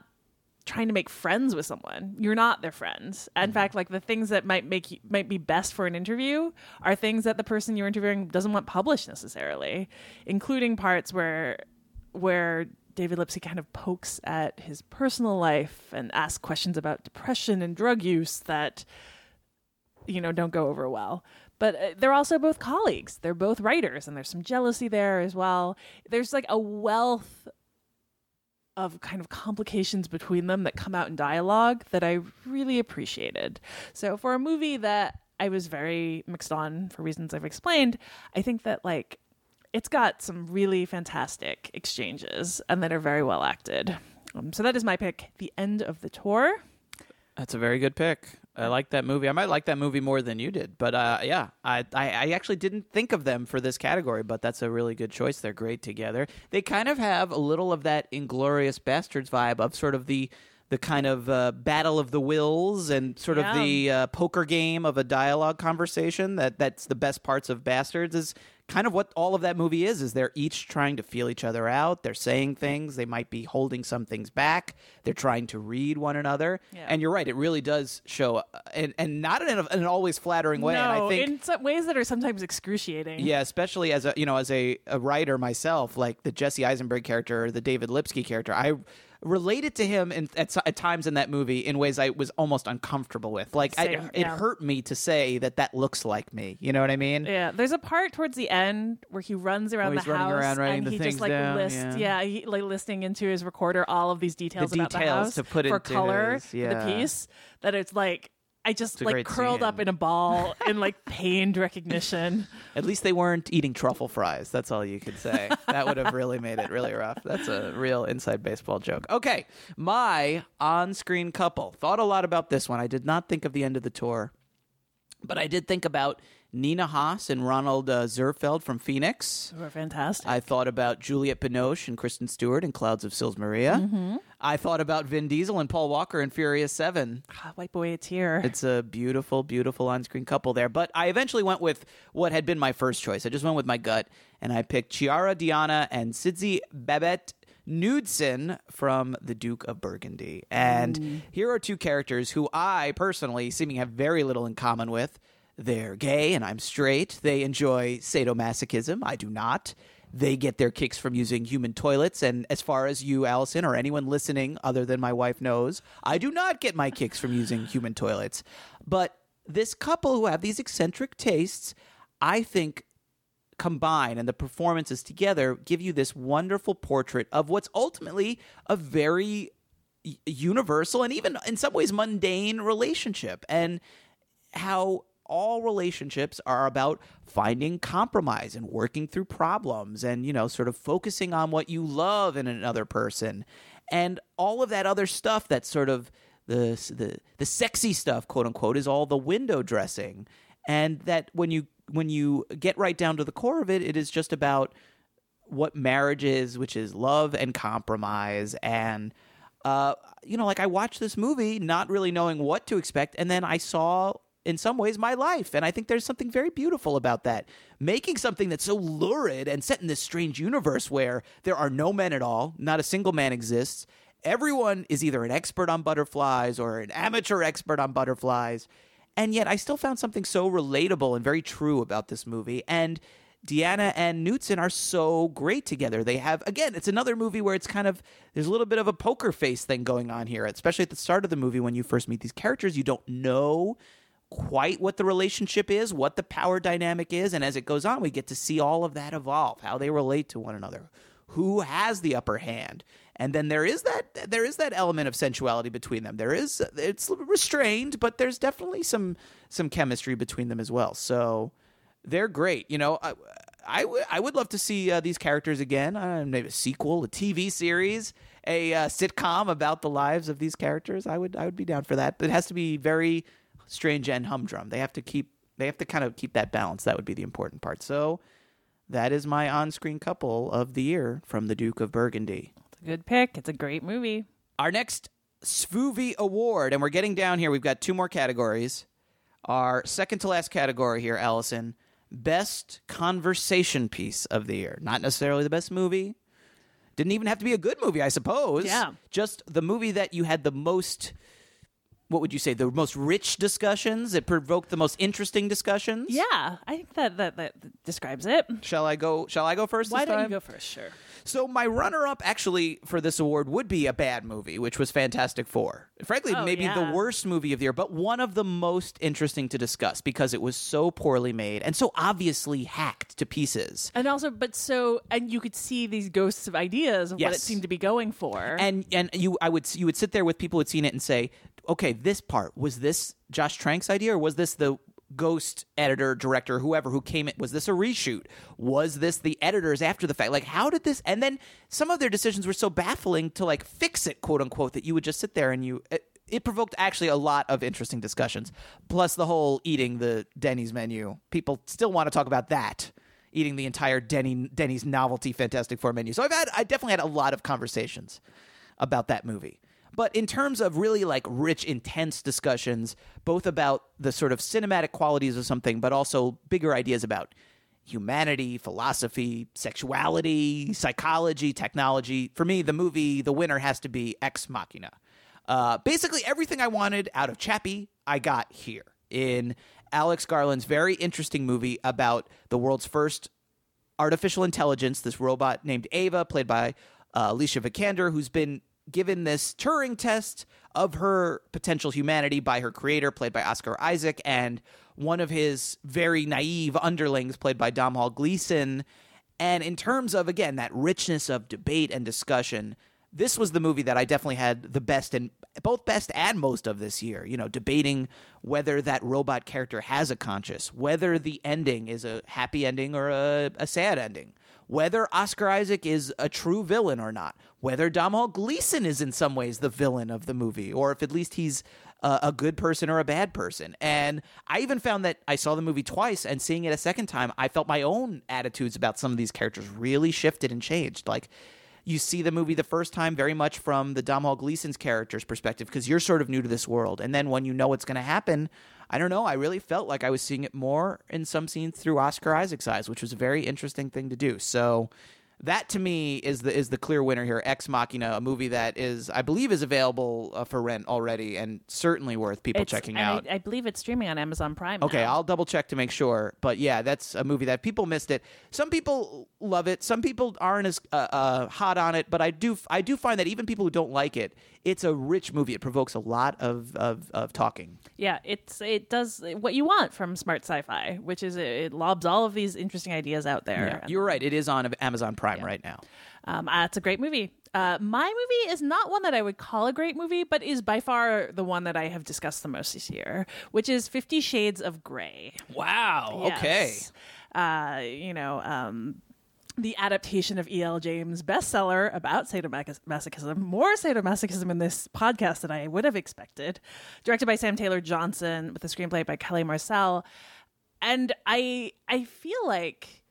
trying to make friends with someone. You're not their friends. In fact, like the things that might make you, might be best for an interview are things that the person you're interviewing doesn't want published necessarily, including parts where where David Lipsky kind of pokes at his personal life and asks questions about depression and drug use that you know don't go over well but uh, they're also both colleagues they're both writers and there's some jealousy there as well there's like a wealth of kind of complications between them that come out in dialogue that I really appreciated. So for a movie that I was very mixed on for reasons I've explained, I think that like it's got some really fantastic exchanges and that are very well acted. Um, so that is my pick, The End of the Tour. That's a very good pick. I like that movie. I might like that movie more than you did, but uh, yeah, I, I I actually didn't think of them for this category, but that's a really good choice. They're great together. They kind of have a little of that Inglourious Basterds vibe of sort of the the kind of uh, battle of the wills and sort Yeah. of the uh, poker game of a dialogue conversation. That that's the best parts of Basterds is kind of what all of that movie is. Is they're each trying to feel each other out. They're saying things. They might be holding some things back. They're trying to read one another. Yeah. And you're right. It really does show, uh, and and not in, a, in an always flattering way. no, and I think in some ways that are sometimes excruciating. yeah, especially as a you know as a, a writer myself, like the Jesse Eisenberg character, or the David Lipsky character, I related to him in, at, at times in that movie in ways I was almost uncomfortable with. Like I, Same, it hurt me to say that that looks like me. You know what I mean? Yeah, there's a part towards the end where he runs around Oh, the house around and the he just like down, lists, yeah. yeah, he, like listing into his recorder all of these details The about the details house to put for color his- for yeah. the piece. That it's like I just like curled up in a ball (laughs) in like pained recognition. At least they weren't eating truffle fries. That's all you could say. that would have really made it really rough. That's a real inside baseball joke. Okay, my on-screen couple. Thought a lot about this one. I did not think of the end of the tour, but I did think about Nina Hoss and Ronald uh, Zehrfeld from Phoenix. Who are fantastic. I thought about Juliette Binoche and Kristen Stewart in Clouds of Sils Maria. I thought about Vin Diesel and Paul Walker in Furious Seven. Ah, Wipe away a tear. It's a beautiful, beautiful on screen couple there. But I eventually went with what had been my first choice. I just went with my gut, and I picked Chiara D'Anna and Sidse Babett Knudsen from The Duke of Burgundy. And here are two characters who I personally seeming have very little in common with. They're gay and I'm straight. They enjoy sadomasochism. I do not. They get their kicks from using human toilets. And as far as you, Allison, or anyone listening other than my wife knows, I do not get my kicks from using human toilets. But this couple who have these eccentric tastes, I think combine and the performances together give you this wonderful portrait of what's ultimately a very universal and even in some ways mundane relationship and how all relationships are about finding compromise and working through problems and you know sort of focusing on what you love in another person and all of that other stuff that's sort of the the the sexy stuff quote unquote is all the window dressing and that when you when you get right down to the core of it it is just about what marriage is, which is love and compromise. And, uh, you know, like I watched this movie not really knowing what to expect. And then I saw, in some ways, my life. And I think there's something very beautiful about that. Making something that's so lurid and set in this strange universe where there are no men at all, not a single man exists. Everyone is either an expert on butterflies or an amateur expert on butterflies. And yet I still found something so relatable and very true about this movie. And D'Anna and Knudsen are so great together. They have again, it's another movie where it's kind of there's a little bit of a poker face thing going on here, especially at the start of the movie when you first meet these characters. You don't know quite what the relationship is, what the power dynamic is, and as it goes on, we get to see all of that evolve, how they relate to one another. who has the upper hand. And then there is that there is that element of sensuality between them. There is it's restrained, but there's definitely some some chemistry between them as well. So they're great. You know, I I, w- I would love to see uh, these characters again. Uh, maybe a sequel, a TV series, a uh, sitcom about the lives of these characters. I would I would be down for that. But it has to be very strange and humdrum. They have to keep they have to kind of keep that balance. That would be the important part. So that is my on-screen couple of the year from the Duke of Burgundy. It's a good pick. It's a great movie. Our next SVUvie Award, and we're getting down here. We've got two more categories. Our second to last category here, Allison, best conversation piece of the year. Not necessarily the best movie. Didn't even have to be a good movie, I suppose. Yeah. Just the movie that you had the most what would you say the most rich discussions it provoked the most interesting discussions Yeah, I think that that, that describes it. shall i go shall i go first Why don't you go first? Sure. So my runner-up actually for this award would be a bad movie, which was Fantastic Four. Frankly, Oh, maybe yeah. the worst movie of the year, but one of the most interesting to discuss because it was so poorly made and so obviously hacked to pieces. And also, but so, and you could see these ghosts of ideas of what it seemed to be going for. And and you I would you would sit there with people who'd seen it and say, "Okay, this part was this Josh Trank's idea or was this the ghost editor director whoever who came in was this a reshoot? Was this the editors after the fact? Like how did this and then some of their decisions were so baffling to like fix it quote unquote that you would just sit there and you it, it provoked actually a lot of interesting discussions. Plus the whole eating the denny's menu. People still want to talk about that eating the entire denny denny's novelty fantastic four menu. So i've had i definitely had a lot of conversations about that movie. But in terms of really like rich, intense discussions, both about the sort of cinematic qualities of something, but also bigger ideas about humanity, philosophy, sexuality, psychology, technology. For me, the movie, the winner has to be Ex Machina. Uh, basically, everything I wanted out of Chappie, I got here in Alex Garland's very interesting movie about the world's first artificial intelligence, this robot named Ava, played by uh, Alicia Vikander, who's been given this Turing test of her potential humanity by her creator, played by Oscar Isaac, and one of his very naive underlings, played by Domhnall Gleeson. And in terms of, again, that richness of debate and discussion, this was the movie that I definitely had the best and both best and most of this year. You know, debating whether that robot character has a conscience, whether the ending is a happy ending or a, a sad ending, whether Oscar Isaac is a true villain or not, whether Domhnall Gleeson is in some ways the villain of the movie, or if at least he's a, good person or a bad person. And I even found that I saw the movie twice, and seeing it a second time, I felt my own attitudes about some of these characters really shifted and changed. Like you see the movie the first time very much from the Domhnall Gleeson's character's perspective because you're sort of new to this world, and then when you know what's going to happen, I don't know. I really felt like I was seeing it more in some scenes through Oscar Isaac's eyes, which was a very interesting thing to do. So that to me is the is the clear winner here. Ex Machina, a movie that is I believe is available uh, for rent already, and certainly worth people It's- checking out. I, I believe it's streaming on Amazon Prime. Okay, now. I'll double check to make sure. But yeah, that's a movie that people missed it. Some people love it. Some people aren't as uh, uh, hot on it. But I do I do find that even people who don't like it, it's a rich movie. It provokes a lot of of, of talking. Yeah, it's it does what you want from smart sci-fi, which is it, it lobs all of these interesting ideas out there. You're right. It is on Amazon Prime right now. Um, uh, it's a great movie. Uh, my movie is not one that I would call a great movie, but is by far the one that I have discussed the most this year, which is Fifty Shades of Grey. Wow. Okay. Uh, you know, um, the adaptation of E.L. James' bestseller about sadomasochism, more sadomasochism in this podcast than I would have expected, directed by Sam Taylor Johnson with a screenplay by Kelly Marcel. And I I feel like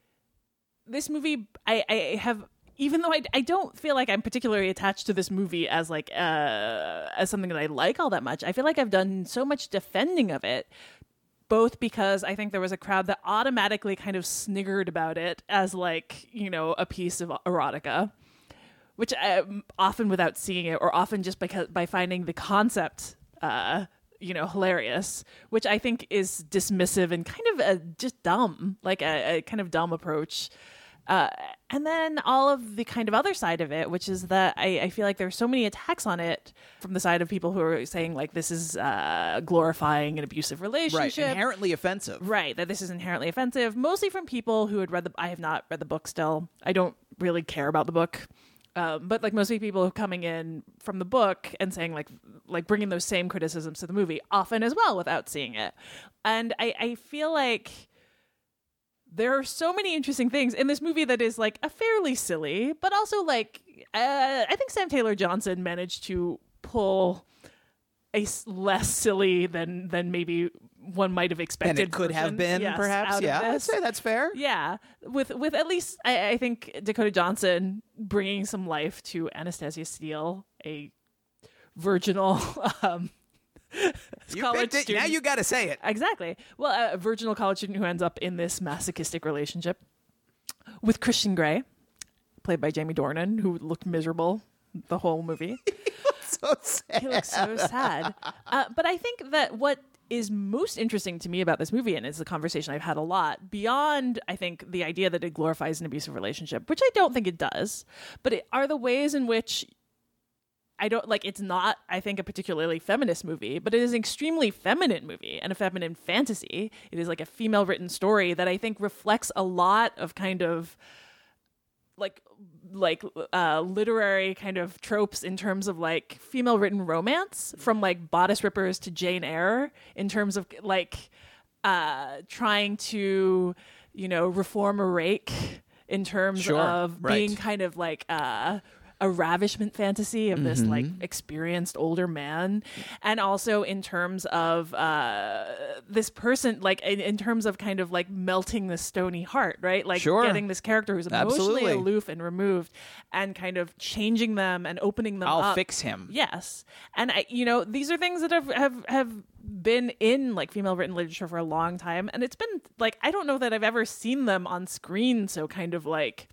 this movie I, I have even though I, I don't feel like I'm particularly attached to this movie as like uh, as something that I like all that much, I feel like I've done so much defending of it both because I think there was a crowd that automatically kind of sniggered about it as like, you know, a piece of erotica, which um, often without seeing it or often just because by finding the concept uh you know hilarious which i think is dismissive and kind of a, just dumb like a, a kind of dumb approach uh, and then all of the kind of other side of it, which is that I, I feel like there's so many attacks on it from the side of people who are saying like this is uh, glorifying an abusive Right. relationship, Inherently offensive. Right, that this is inherently offensive, mostly from people who had read the. I have not read the book still. I don't really care about the book. Um, but like mostly people coming in from the book and saying like like bringing those same criticisms to the movie often as well without seeing it, and I I feel like there are so many interesting things in this movie that is like a fairly silly, but also like uh, I think Sam Taylor Johnson managed to pull a s- less silly than than maybe one might have expected. and it could have been yes, perhaps. Yeah, I'd say that's fair. Yeah, with with at least I, I think Dakota Johnson bringing some life to Anastasia Steele, a virginal (laughs) um, college student. Now you got to say it. Exactly. Well, a virginal college student who ends up in this masochistic relationship with Christian Grey, played by Jamie Dornan, who looked miserable the whole movie. (laughs) So sad. He looks so sad. Uh, but I think that what is most interesting to me about this movie, and it's a conversation I've had a lot, beyond I think the idea that it glorifies an abusive relationship, which I don't think it does, but it are the ways in which I don't like it's not, I think, a particularly feminist movie, but it is an extremely feminine movie and a feminine fantasy. It is like a female written story that I think reflects a lot of kind of like like uh literary kind of tropes in terms of like female written romance from like bodice rippers to jane eyre in terms of like uh trying to you know reform a rake in terms Sure, of right. being kind of like uh a ravishment fantasy of this like Mm-hmm. experienced older man and also in terms of uh this person like in, in terms of kind of like melting the stony heart right like Sure. getting this character who's emotionally Absolutely. aloof and removed and kind of changing them and opening them I'll up fix him. Yes, and I, you know, these are things that have have have been in like female written literature for a long time, and it's been like I don't know that I've ever seen them on screen so kind of like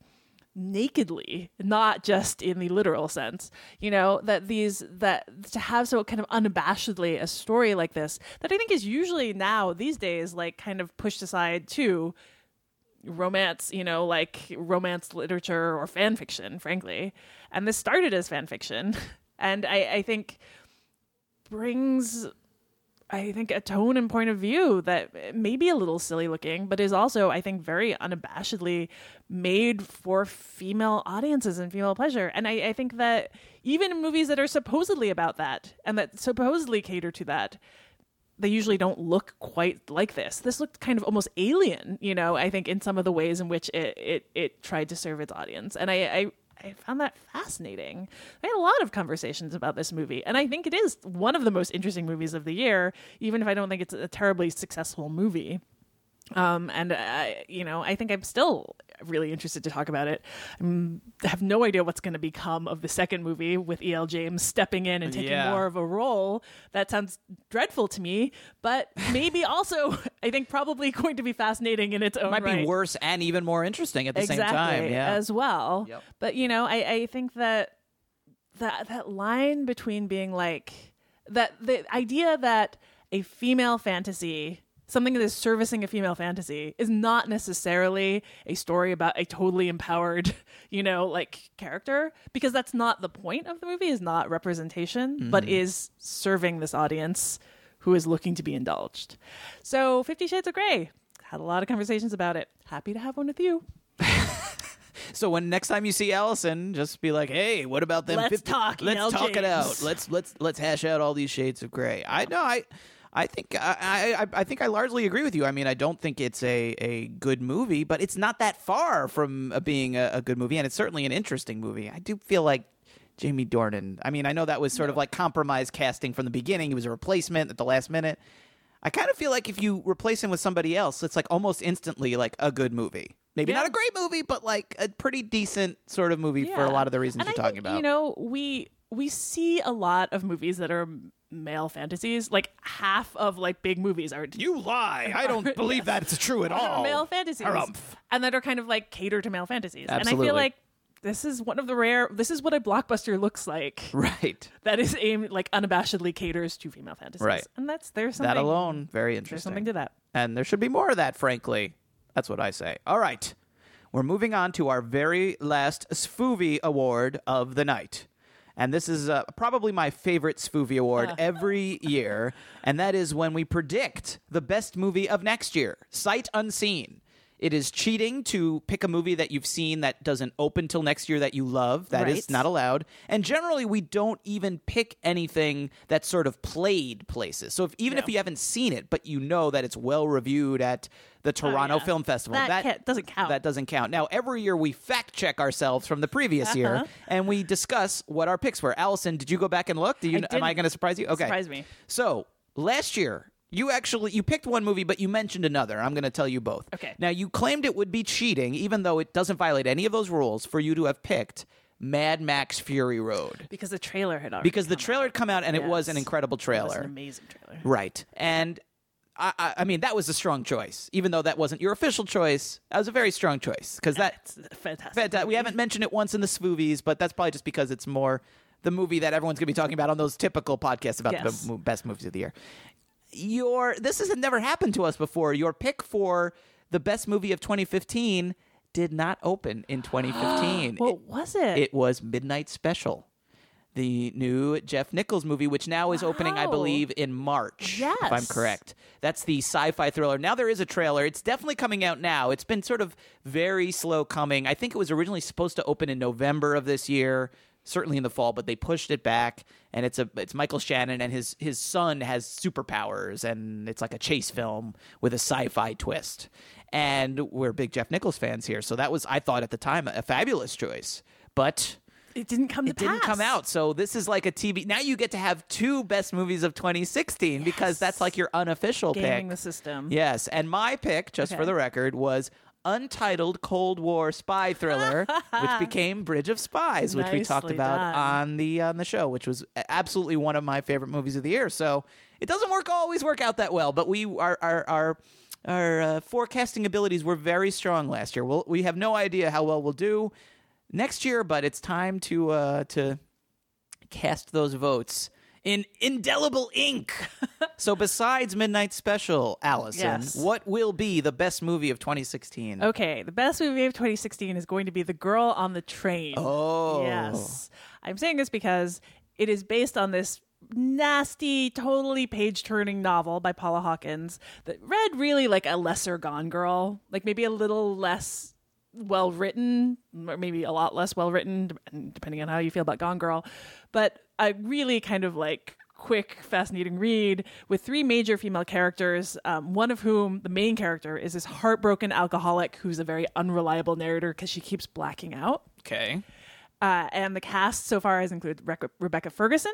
nakedly not just in the literal sense you know that these that to have so kind of unabashedly a story like this that i think is usually now these days like kind of pushed aside too romance, you know, like romance literature or fan fiction, frankly. And this started as fan fiction. (laughs) And I, I think brings I think a tone and point of view that may be a little silly looking, but is also, I think, very unabashedly made for female audiences and female pleasure. And I, I think that even in movies that are supposedly about that and that supposedly cater to that, they usually don't look quite like this. This looked kind of almost alien, you know, I think in some of the ways in which it it, it tried to serve its audience. And I, I I found that fascinating. I had a lot of conversations about this movie, and I think it is one of the most interesting movies of the year, even if I don't think it's a terribly successful movie. Um, and I, you know, I think I'm still really interested to talk about it. I'm, have no idea what's going to become of the second movie with E.L. James stepping in and taking Yeah. more of a role. That sounds dreadful to me, but maybe (laughs) also I think probably going to be fascinating in its own It might right be worse and even more interesting at the exactly, same time. Yeah. as well. Yep. But you know, I, I think that that that line between being like that the idea that a female fantasy something that is servicing a female fantasy is not necessarily a story about a totally empowered (laughs) you know like character because that's not the point of the movie is not representation but Mm-hmm. is serving this audience who is looking to be indulged so 50 shades of gray had a lot of conversations about it happy to have one with you (laughs) So when next time you see Allison, just be like, "Hey, what about them? Let's 50 talk, Let's talk it out. Let's let's let's hash out all these shades of gray." I know. I I think I, I I think I largely agree with you. I mean, I don't think it's a a good movie, but it's not that far from uh, being a, a good movie, and it's certainly an interesting movie. I do feel like. Jamie Dornan. I mean, I know that was sort of like compromise casting from the beginning. He was a replacement at the last minute. I kind of feel like if you replace him with somebody else, it's like almost instantly like a good movie. Maybe Yeah. not a great movie, but like a pretty decent sort of movie for a lot of the reasons And you're I talking think, about. You know, we we see a lot of movies that are male fantasies. Like half of like big movies are you lie. I don't (laughs) believe that it's true at all. male fantasies, Harumph. and that are kind of like cater to male fantasies. And I Absolutely. feel like this is one of the rare. This is what a blockbuster looks like. (laughs) Right. That is aimed like unabashedly caters to female fantasies. Right. And that's there's something That alone, very interesting. There's something to that. And there should be more of that, frankly. That's what I say. All right. We're moving on to our very last SVUvie Award of the night. And this is uh, probably my favorite SVUvie Award (laughs) every year. And that is when we predict the best movie of next year, Sight Unseen. It is cheating to pick a movie that you've seen that doesn't open till next year that you love. That is Right. not allowed. And generally, we don't even pick anything that's sort of played places. So if, even if you haven't seen it, but you know that it's well reviewed at the Toronto Oh, yeah. Film Festival, That can't- doesn't count. That doesn't count. Now, every year we fact check ourselves from the previous year Uh-huh. and we discuss what our picks were. Allison, did you go back and look? Do you, I am I going to surprise you? Okay. Surprise me. So last year, you actually you picked one movie, but you mentioned another. I'm going to tell you both. Okay. Now you claimed it would be cheating, even though it doesn't violate any of those rules, for you to have picked Mad Max Fury Road because the trailer had already because the come trailer out. had come out and it was an Yes. incredible It was trailer. an amazing trailer. Right. And I, I, I mean, that was a strong choice, even though that wasn't your official choice. That was a very strong choice because that It's fantastic. Fanta- we haven't mentioned it once in the SVUvies, but that's probably just because it's more the movie that everyone's going to be talking about on those typical podcasts about Yes. the best movies of the year. Your this has never happened to us before. Your pick for the best movie of 2015 did not open in (gasps) 2015. What it, was it? it was Midnight Special. The new Jeff Nichols movie, which now is opening, I believe, in March. Yes. If I'm correct. That's the sci-fi thriller. Now there is a trailer. It's definitely coming out now. It's been sort of very slow coming. I think it was originally supposed to open in November of this year, certainly in the fall, but they pushed it back. And it's a it's Michael Shannon and his his son has superpowers, and it's like a chase film with a sci-fi twist. And we're big Jeff Nichols fans here, so that was I thought at the time a fabulous choice, but. it didn't come It to didn't come out. So this is like a TV. Now you get to have two best movies of 2016 because that's like your unofficial Gaming pick. the system. Yes, and my pick, just for the record, was untitled Cold War spy thriller, which (laughs) became Bridge of Spies, which we talked about done. on the on the show, which was absolutely one of my favorite movies of the year. So it doesn't work always work out that well, but we our our our our uh, forecasting abilities were very strong last year. We'll, we have no idea how well we'll do next year, but it's time to uh, to cast those votes in indelible ink. (laughs) so besides Midnight Special, Allison, Yes. what will be the best movie of 2016? Okay, the best movie of 2016 is going to be The Girl on the Train. Oh. Yes. I'm saying this because it is based on this nasty, totally page turning novel by Paula Hawkins that read really like a lesser Gone Girl, like maybe a little less well written, or maybe a lot less well written, depending on how you feel about Gone Girl, but a really kind of like quick, fascinating read with three major female characters, um, one of whom, the main character, is this heartbroken alcoholic who's a very unreliable narrator because she keeps blacking out. Okay. Uh, and the cast so far has included Rec- Rebecca Ferguson,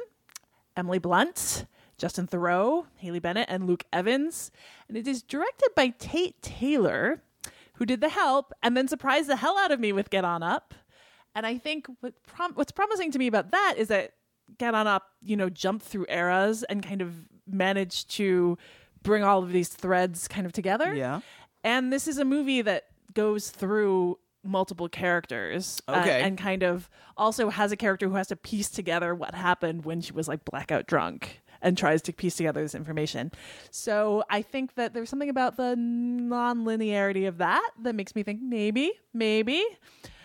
Emily Blunt, Justin Theroux, Haley Bennett, and Luke Evans. And it is directed by Tate Taylor, who did The Help and then surprised the hell out of me with Get On Up. And I think what prom- what's promising to me about that is that Get On Up, you know, jumped through eras and kind of managed to bring all of these threads kind of together. Yeah. And this is a movie that goes through multiple characters uh, Okay. and kind of also has a character who has to piece together what happened when she was like blackout drunk and tries to piece together this information. So I think that there's something about the non-linearity of that that makes me think maybe, maybe.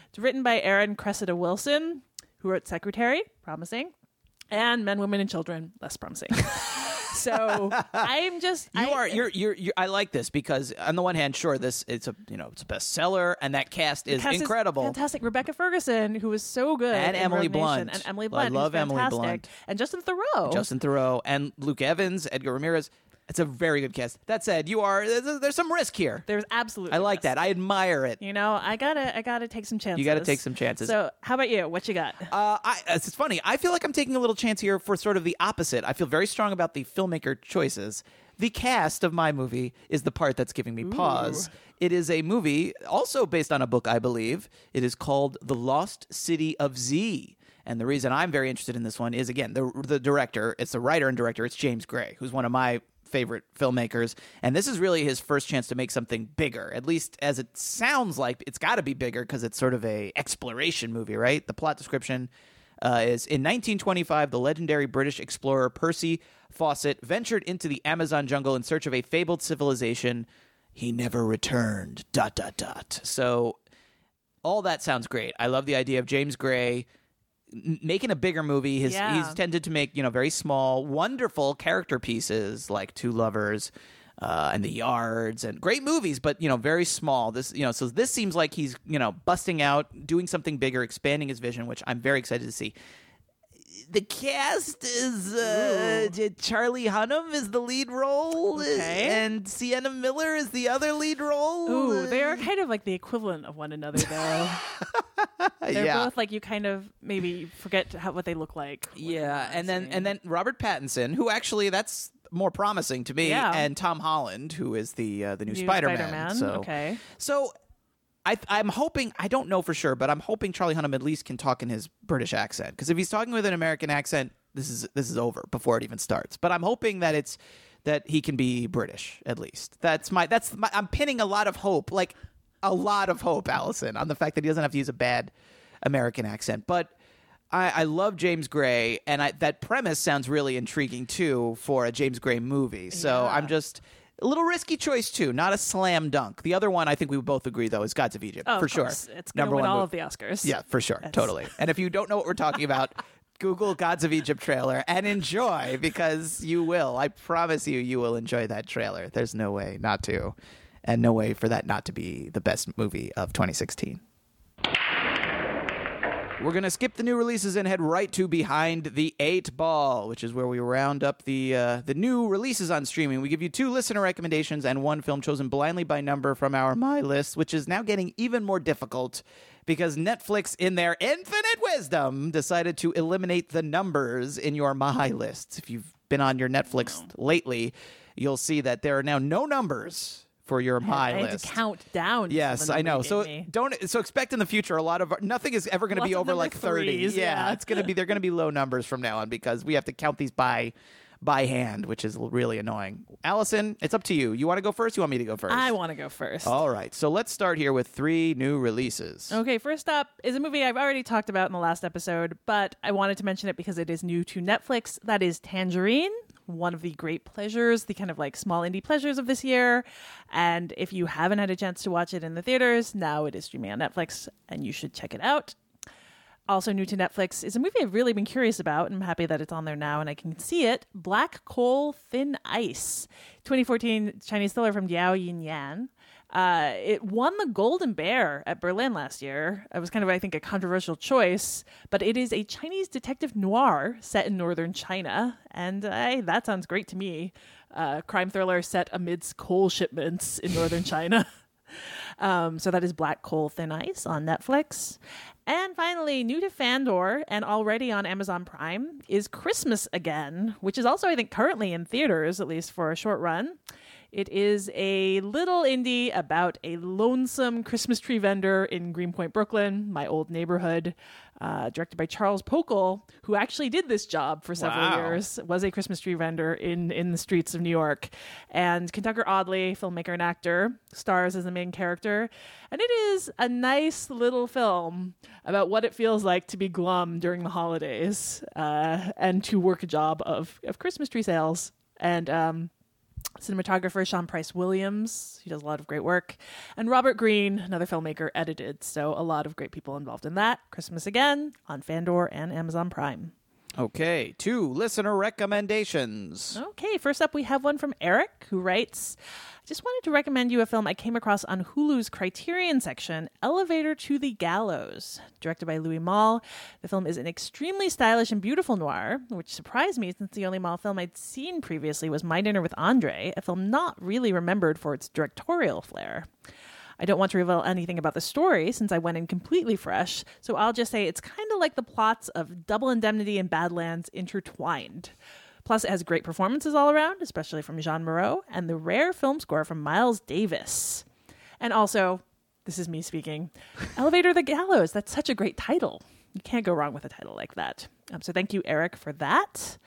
It's written by Erin Cressida Wilson, who wrote Secretary, promising, and Men, Women, and Children, less promising. (laughs) so I'm just You I- are you're, you're you're I like this because on the one hand, sure, this it's a you know it's a bestseller and that cast is cast incredible. fantastic. Rebecca Ferguson, who was so good, And Emily Blunt. and Emily Blunt, who's love Emily. Blunt. and Justin Theroux. Justin Theroux and Luke Evans, Edgar Ramirez. It's a very good cast. That said, you are there's, there's some risk here. There's absolutely. I like risk. that. I admire it. You know, I gotta, I gotta take some chances. You gotta take some chances. So, how about you? What you got? Uh, I, it's funny. I feel like I'm taking a little chance here for sort of the opposite. I feel very strong about the filmmaker choices. The cast of my movie is the part that's giving me pause. It is a movie also based on a book, I believe. It is called The Lost City of Z. And the reason I'm very interested in this one is again the the director. It's the writer and director. It's James Gray, who's one of my favorite filmmakers. And this is really his first chance to make something bigger, at least as it sounds like it's got to be bigger because it's sort of a exploration movie, right? The plot description uh, is in 1925, the legendary British explorer Percy Fawcett ventured into the Amazon jungle in search of a fabled civilization. He never returned. Dot dot dot. So all that sounds great. I love the idea of James Gray making a bigger movie. His, Yeah. He's tended to make you know very small, wonderful character pieces like Two Lovers. uh, and the yards and great movies, but you know very small. This you know so this seems like he's you know busting out, doing something bigger, expanding his vision, which I'm very excited to see. The cast is uh, Charlie Hunnam is the lead role, Okay. and Sienna Miller is the other lead role. Ooh, they are kind of like the equivalent of one another, though. (laughs) They're yeah. both like you kind of maybe forget how, what they look like. Yeah, and then and then Robert Pattinson, who actually that's more promising to me, Yeah. and Tom Holland, who is the uh, the new, New Spider-Man. Spider-Man, So, okay. So I I'm hoping I don't know for sure, but I'm hoping Charlie Hunnam at least can talk in his British accent because if he's talking with an American accent, this is this is over before it even starts. But I'm hoping that it's that he can be British at least. That's my that's my I'm pinning a lot of hope, like a lot of hope, Alison, on the fact that he doesn't have to use a bad American accent, but. I, I love James Gray, and I, that premise sounds really intriguing too for a James Gray movie. So Yeah. I'm just a little risky choice too, not a slam dunk. The other one, I think we would both agree though, is Gods of Egypt Oh, for of sure. It's to win one all mo- of the Oscars. Yeah, for sure, totally. And if you don't know what we're talking about, (laughs) Google Gods of Egypt trailer and enjoy because you will. I promise you, you will enjoy that trailer. There's no way not to, and no way for that not to be the best movie of 2016. We're going to skip the new releases and head right to Behind the Eight Ball, which is where we round up the uh, the new releases on streaming. We give you two listener recommendations and one film chosen blindly by number from our My List, which is now getting even more difficult because Netflix, in their infinite wisdom, decided to eliminate the numbers in your My List. If you've been on your Netflix lately, you'll see that there are now no numbers for your My I had List. to count down. Yes, I know. So me. don't so expect in the future a lot of nothing is ever going to be over like 30. threes, yeah, yeah. it's going to be they're going to be low numbers from now on because we have to count these by by hand, which is really annoying. Alison, it's up to you. You want to go first? You want me to go first? I want to go first. All right. So let's start here with three new releases. Okay, first up is a movie I've already talked about in the last episode, but I wanted to mention it because it is new to Netflix. That is Tangerine, one of the great pleasures, the kind of like small indie pleasures of this year. And if you haven't had a chance to watch it in the theaters, now it is streaming on Netflix and you should check it out. Also new to Netflix is a movie I've really been curious about, and I'm happy that it's on there now and I can see it. Black Coal Thin Ice, 2014 Chinese thriller from Diao Yinan. Uh, it won the Golden Bear at Berlin last year. It was kind of, I think, a controversial choice, but it is a Chinese detective noir set in northern China, and uh, that sounds great to me. Uh, crime thriller set amidst coal shipments in northern China. (laughs) Um, so that is Black Coal Thin Ice on Netflix. And finally, new to Fandor and already on Amazon Prime is Christmas Again, which is also, I think, currently in theaters, at least for a short run. It is a little indie about a lonesome Christmas tree vendor in Greenpoint, Brooklyn, my old neighborhood, uh, directed by Charles Poekel, who actually did this job for several Wow. years was a Christmas tree vendor in in the streets of New York. And Kentucker Audley, filmmaker and actor, stars as the main character. And it is a nice little film about what it feels like to be glum during the holidays uh, and to work a job of, of Christmas tree sales. And um, cinematographer Sean Price Williams, he does a lot of great work, and Robert Greene, another filmmaker, edited. So a lot of great people involved in that. Christmas again on Fandor and Amazon Prime. Okay, two listener recommendations. Okay, first up, we have one from Eric who writes I Just wanted to recommend you a film I came across on Hulu's Criterion section Elevator to the Gallows. Directed by Louis Malle. The film is an extremely stylish and beautiful noir, which surprised me since the only Malle film I'd seen previously was My Dinner with Andre, a film not really remembered for its directorial flair. I don't want to reveal anything about the story since I went in completely fresh, so I'll just say it's kind of like the plots of Double Indemnity and Badlands intertwined. Plus, it has great performances all around, especially from Jeanne Moreau, and the rare film score from Miles Davis. And also, this is me speaking, (laughs) Elevator to the Gallows. That's such a great title. You can't go wrong with a title like that. Um, so thank you, Eric, for that.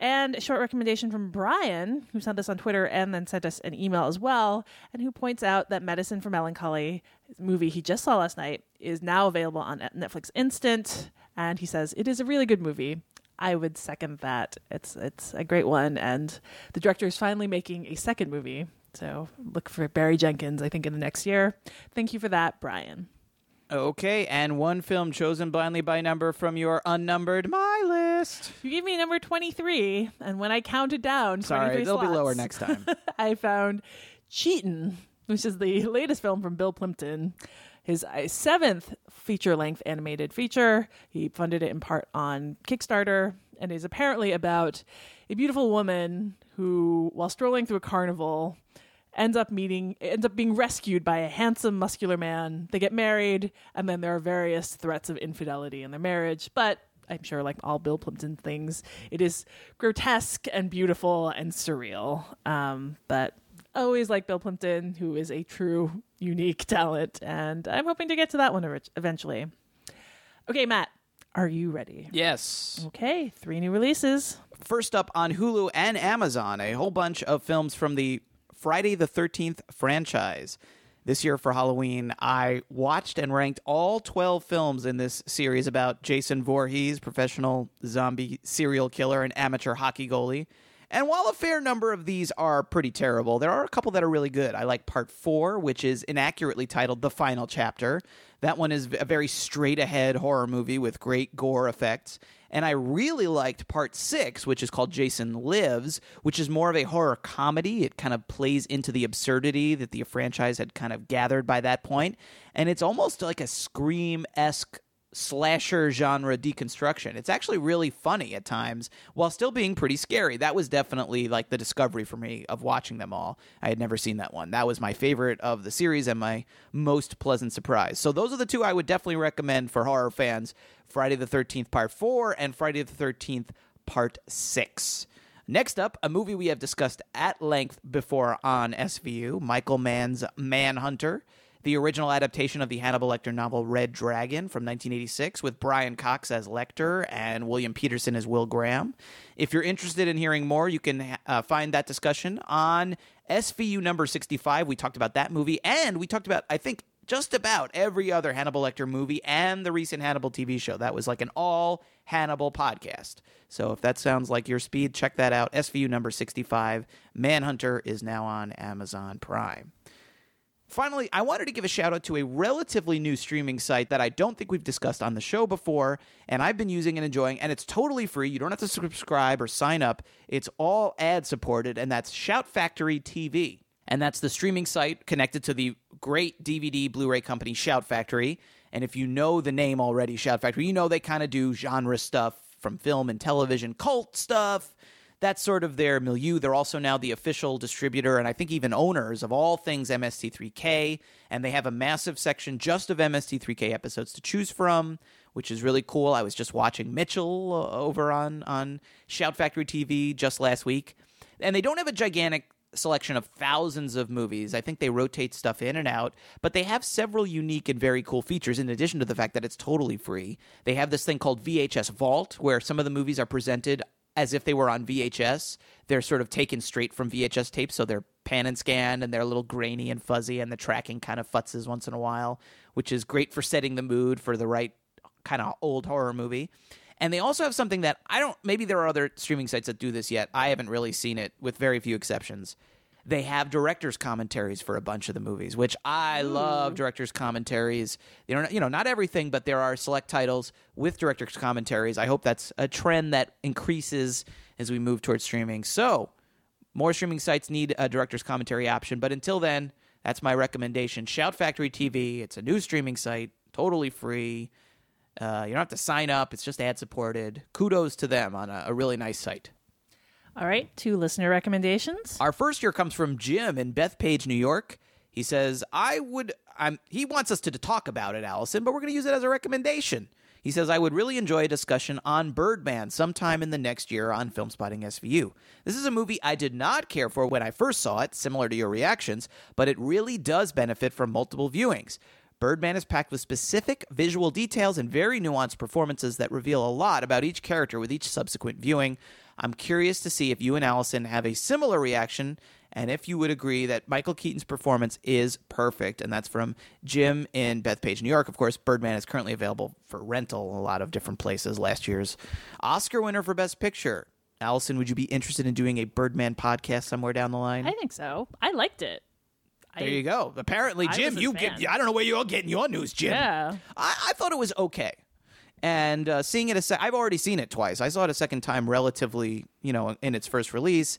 And a short recommendation from Brian, who sent this on Twitter and then sent us an email as well, and who points out that Medicine for Melancholy, movie he just saw last night, is now available on Netflix Instant. And he says it is a really good movie. I would second that. It's it's a great one, and the director is finally making a second movie. So look for Barry Jenkins, I think, in the next year. Thank you for that, Brian. Okay, and one film chosen blindly by number from your unnumbered my list. You gave me number 23, and when I counted down, Sorry, 23 they'll be lower next time. (laughs) I found Cheatin', which is the latest film from Bill Plympton. His uh, seventh feature length animated feature. He funded it in part on Kickstarter and is apparently about a beautiful woman who, while strolling through a carnival, ends up meeting ends up being rescued by a handsome muscular man. They get married and then there are various threats of infidelity in their marriage. But i'm sure like all bill plympton things it is grotesque and beautiful and surreal. Um, but always like bill plympton who is a true unique talent. And i'm hoping to get to that one eventually. Okay matt are you ready? Yes. okay three new releases. First up on Hulu and Amazon, a whole bunch of films from the Friday the 13th franchise. This year for Halloween, I watched and ranked all 12 films in this series about Jason Voorhees, professional zombie serial killer and amateur hockey goalie. And while a fair number of these are pretty terrible, there are a couple that are really good. I like part four, which is inaccurately titled The Final Chapter. That one is a very straight ahead horror movie with great gore effects. And I really liked part six, which is called Jason Lives, which is more of a horror comedy. It kind of plays into the absurdity that the franchise had kind of gathered by that point. And it's almost like a Scream esque slasher genre deconstruction. It's actually really funny at times while still being pretty scary. That was definitely like the discovery for me of watching them all. I had never seen that one. That was my favorite of the series and my most pleasant surprise. So those are the two I would definitely recommend for horror fans. Friday the 13th part 4 and Friday the 13th part 6. Next up, a movie we have discussed at length before on SVU, Michael Mann's Manhunter the original adaptation of the Hannibal Lecter novel Red Dragon from 1986 with Brian Cox as Lecter and William Petersen as Will Graham. If you're interested in hearing more, you can uh, find that discussion on SVU number 65. We talked about that movie and we talked about, I think, just about every other Hannibal Lecter movie and the recent Hannibal TV show. That was like an all Hannibal podcast. So if that sounds like your speed, check that out. SVU number 65. Manhunter is now on Amazon Prime. Finally, I wanted to give a shout out to a relatively new streaming site that I don't think we've discussed on the show before, and I've been using and enjoying, and it's totally free. You don't have to subscribe or sign up. It's all ad supported, and that's Shout Factory TV. And that's the streaming site connected to the great DVD Blu ray company Shout Factory. And if you know the name already, Shout Factory, you know they kind of do genre stuff from film and television, cult stuff that's sort of their milieu. They're also now the official distributor and I think even owners of all things MST3K. And they have a massive section just of MST3K episodes to choose from, which is really cool. I was just watching Mitchell uh, over on, on Shout Factory TV just last week. And they don't have a gigantic selection of thousands of movies. I think they rotate stuff in and out, but they have several unique and very cool features in addition to the fact that it's totally free. They have this thing called VHS Vault where some of the movies are presented as if they were on VHS. They're sort of taken straight from VHS tapes, so they're pan and scan and they're a little grainy and fuzzy, and the tracking kind of futzes once in a while, which is great for setting the mood for the right kind of old horror movie. And they also have something that I don't, maybe there are other streaming sites that do this yet. I haven't really seen it, with very few exceptions they have directors commentaries for a bunch of the movies which i love directors commentaries. You know you know not everything but there are select titles with directors commentaries. I hope that's a trend that increases as we move towards streaming. So more streaming sites need a director's commentary option but until then that's my recommendation. Shout factory tv it's a new streaming site totally free. Uh, you don't have to sign up it's just ad supported. Kudos to them on a, a really nice site all right two listener recommendations Our first year comes from Jim in Bethpage, New York. He says, I would, I'm, he wants us to talk about it, Alison, but we're going to use it as a recommendation. He says, I would really enjoy a discussion on Birdman sometime in the next year on Filmspotting SVU. This is a movie I did not care for when I first saw it, similar to your reactions, but it really does benefit from multiple viewings. Birdman is packed with specific visual details and very nuanced performances that reveal a lot about each character with each subsequent viewing. I'm curious to see if you and Alison have a similar reaction and if you would agree that Michael Keaton's performance is perfect. And that's from Jim in Bethpage, New York. Of course, Birdman is currently available for rental in a lot of different places. Last year's Oscar winner for Best Picture. Alison, would you be interested in doing a Birdman podcast somewhere down the line? i think so i liked it There I- you go. Apparently, Jim, you fan. get. I don't know where you're getting your news, Jim. Yeah. I, I thought it was okay. And uh, seeing it a sec- I've already seen it twice. I saw it a second time, relatively, you know, in its first release.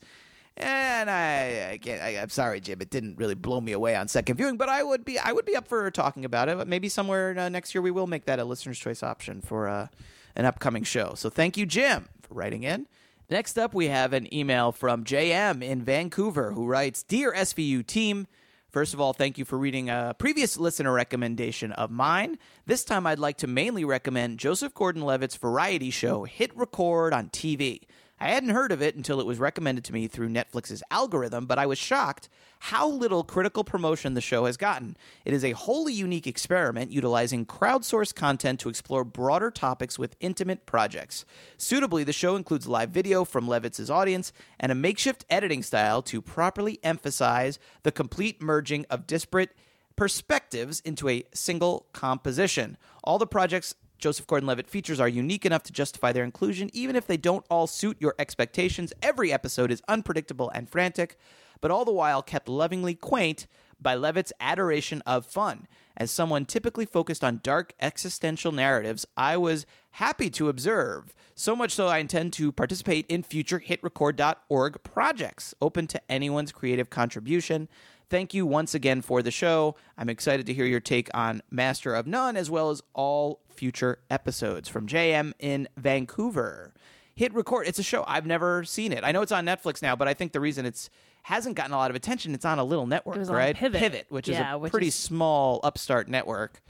And I, I, can't, I, I'm sorry, Jim. It didn't really blow me away on second viewing, but I would be, I would be up for talking about it. But maybe somewhere uh, next year we will make that a listener's choice option for uh, an upcoming show. So thank you, Jim, for writing in. Next up, we have an email from JM in Vancouver who writes Dear SVU team, First of all, thank you for reading a previous listener recommendation of mine. This time, I'd like to mainly recommend Joseph Gordon Levitt's variety show, Hit Record on TV. I hadn't heard of it until it was recommended to me through Netflix's algorithm, but I was shocked how little critical promotion the show has gotten. It is a wholly unique experiment utilizing crowdsourced content to explore broader topics with intimate projects. Suitably, the show includes live video from Levitt's audience and a makeshift editing style to properly emphasize the complete merging of disparate perspectives into a single composition. All the projects Joseph Gordon Levitt features are unique enough to justify their inclusion, even if they don't all suit your expectations. Every episode is unpredictable and frantic, but all the while kept lovingly quaint by Levitt's adoration of fun. As someone typically focused on dark existential narratives, I was happy to observe. So much so, I intend to participate in future hitrecord.org projects, open to anyone's creative contribution. Thank you once again for the show. I'm excited to hear your take on Master of None as well as all future episodes from JM in Vancouver. Hit record. It's a show I've never seen it. I know it's on Netflix now, but I think the reason it's hasn't gotten a lot of attention, it's on a little network, It was on right? Pivot. which Yeah, is a which pretty is- small upstart network.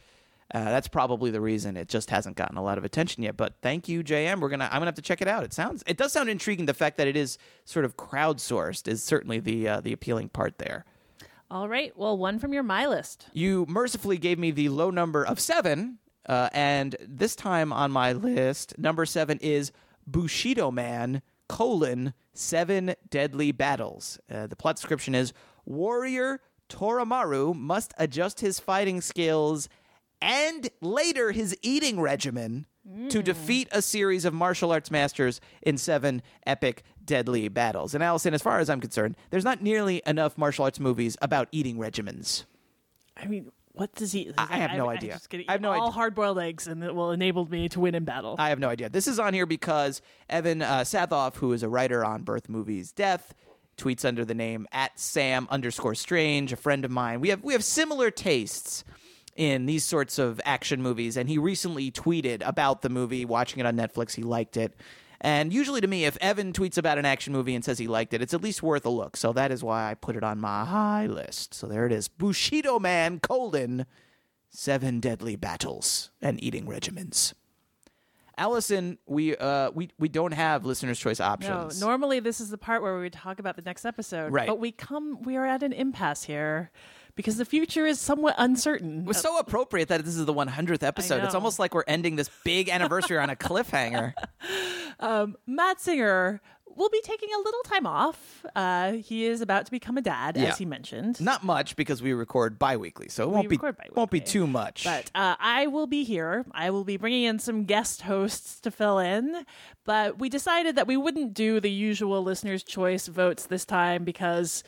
Uh, that's probably the reason it just hasn't gotten a lot of attention yet. But thank you, JM. We're gonna I'm gonna have to check it out. It sounds it does sound intriguing. The fact that it is sort of crowdsourced is certainly the uh, the appealing part there. All right. Well, one from your my list. You mercifully gave me the low number of seven, uh, and this time on my list, number seven is Bushido Man colon seven deadly battles. Uh, the plot description is warrior Toramaru must adjust his fighting skills and later his eating regimen to defeat a series of martial arts masters in seven epic deadly battles. And Alison, as far as I'm concerned, there's not nearly enough martial arts movies about eating regimens. I mean, what does he? I have no idea. I have no all idea. hard-boiled eggs, and it will enable me to win in battle. I have no idea. This is on here because Evan uh, Saathoff, who is a writer on Birth Movies Death, tweets under the name at Sam underscore Strange, a friend of mine. We have we have similar tastes in these sorts of action movies, and he recently tweeted about the movie, watching it on Netflix. He liked it. And usually to me, if Evan tweets about an action movie and says he liked it, it's at least worth a look. So that is why I put it on my high list. So there it is. Bushido Man colon seven deadly battles and eating regimens. Alison, we uh we we don't have listeners' choice options. no, normally this is the part where we would talk about the next episode. Right. But we come, we are at an impasse here because the future is somewhat uncertain. it was so appropriate that this is the 100th episode. It's almost like we're ending this big anniversary on a cliffhanger. (laughs) Matt Singer will be taking a little time off. Uh, he is about to become a dad, Yeah. as he mentioned. Not much because we record bi-weekly, so it won't be record won't be too much. But uh, I will be here. I will be bringing in some guest hosts to fill in. But we decided that we wouldn't do the usual listeners' choice votes this time because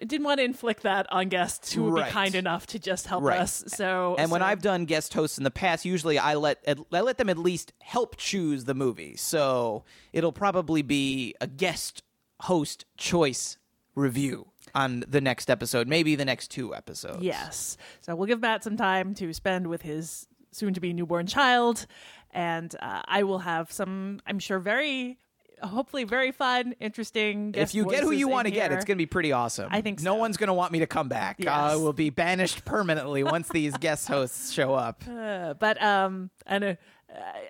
didn't want to inflict that on guests who would Right. be kind enough to just help Right. us. So, and when I've done guest hosts in the past, usually I let I let them at least help choose the movie. So it'll probably be a guest host choice review on the next episode, maybe the next two episodes. Yes. So we'll give Matt some time to spend with his soon to be newborn child. And uh, I will have some, I'm sure, very, hopefully, very fun, interesting. If you get who you want to get, it's going to be pretty awesome. I think no one's going to want me to come back. Yes. I will be banished permanently once these guest hosts show up. (laughs) Uh, but um, and uh,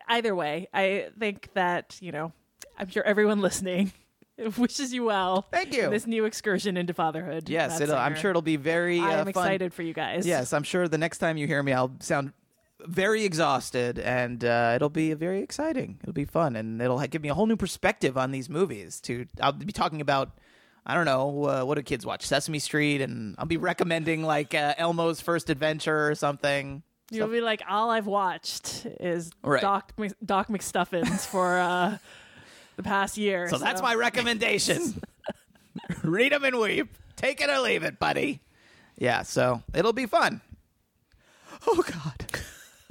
either way, I think that you know, I'm sure everyone listening (laughs) wishes you well. Thank you. This new excursion into fatherhood. Yes, I'm sure it'll be very. Uh, fun. excited for you guys. Yes, I'm sure the next time you hear me, I'll sound very exhausted, and uh, it'll be very exciting. It'll be fun, and it'll give me a whole new perspective on these movies. To I'll be talking about. I don't know uh, what do kids watch Sesame Street, and I'll be recommending like uh, Elmo's First Adventure or something. You'll be like, all I've watched is Right. Doc Mc- Doc McStuffins for uh, the past year. So that's my recommendation. (laughs) Read them and weep. Take it or leave it, buddy. Yeah, so it'll be fun. Oh, God.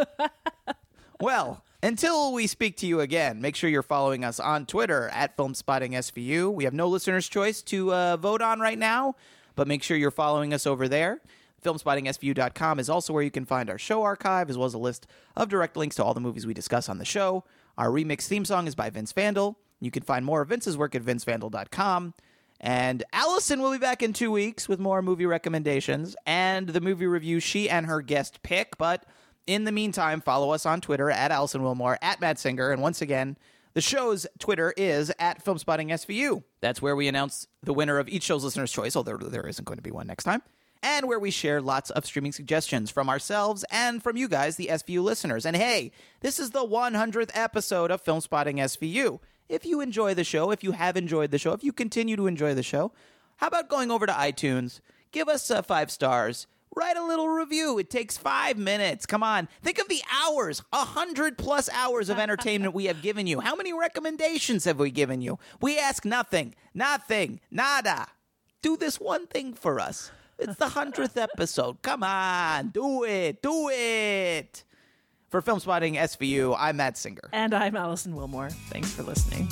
(laughs) well, until we speak to you again, make sure you're following us on Twitter at FilmSpottingSVU. We have no listener's choice to uh, vote on right now, but make sure you're following us over there. FilmSpottingSVU.com is also where you can find our show archive, as well as a list of direct links to all the movies we discuss on the show. Our remix theme song is by Vince Vandal. You can find more of Vince's work at vincevandal.com. And Alison will be back in two weeks with more movie recommendations and the movie review she and her guest pick. But in the meantime, follow us on Twitter at Alison Willmore, at Matt Singer. And once again, the show's Twitter is at FilmSpottingSVU. That's where we announce the winner of each show's listener's choice, although there isn't going to be one next time. And where we share lots of streaming suggestions from ourselves and from you guys, the SVU listeners. And hey, this is the 100th episode of Filmspotting SVU. If you enjoy the show, if you have enjoyed the show, if you continue to enjoy the show, how about going over to iTunes, give us uh, five stars, write a little review. It takes five minutes. Come on. Think of the hours, a hundred plus hours of entertainment we have given you. How many recommendations have we given you? We ask nothing, nothing, nada. Do this one thing for us. It's the hundredth episode. Come on, do it, do it. For Filmspotting SVU, I'm Matt Singer. And I'm Alison Willmore. Thanks for listening.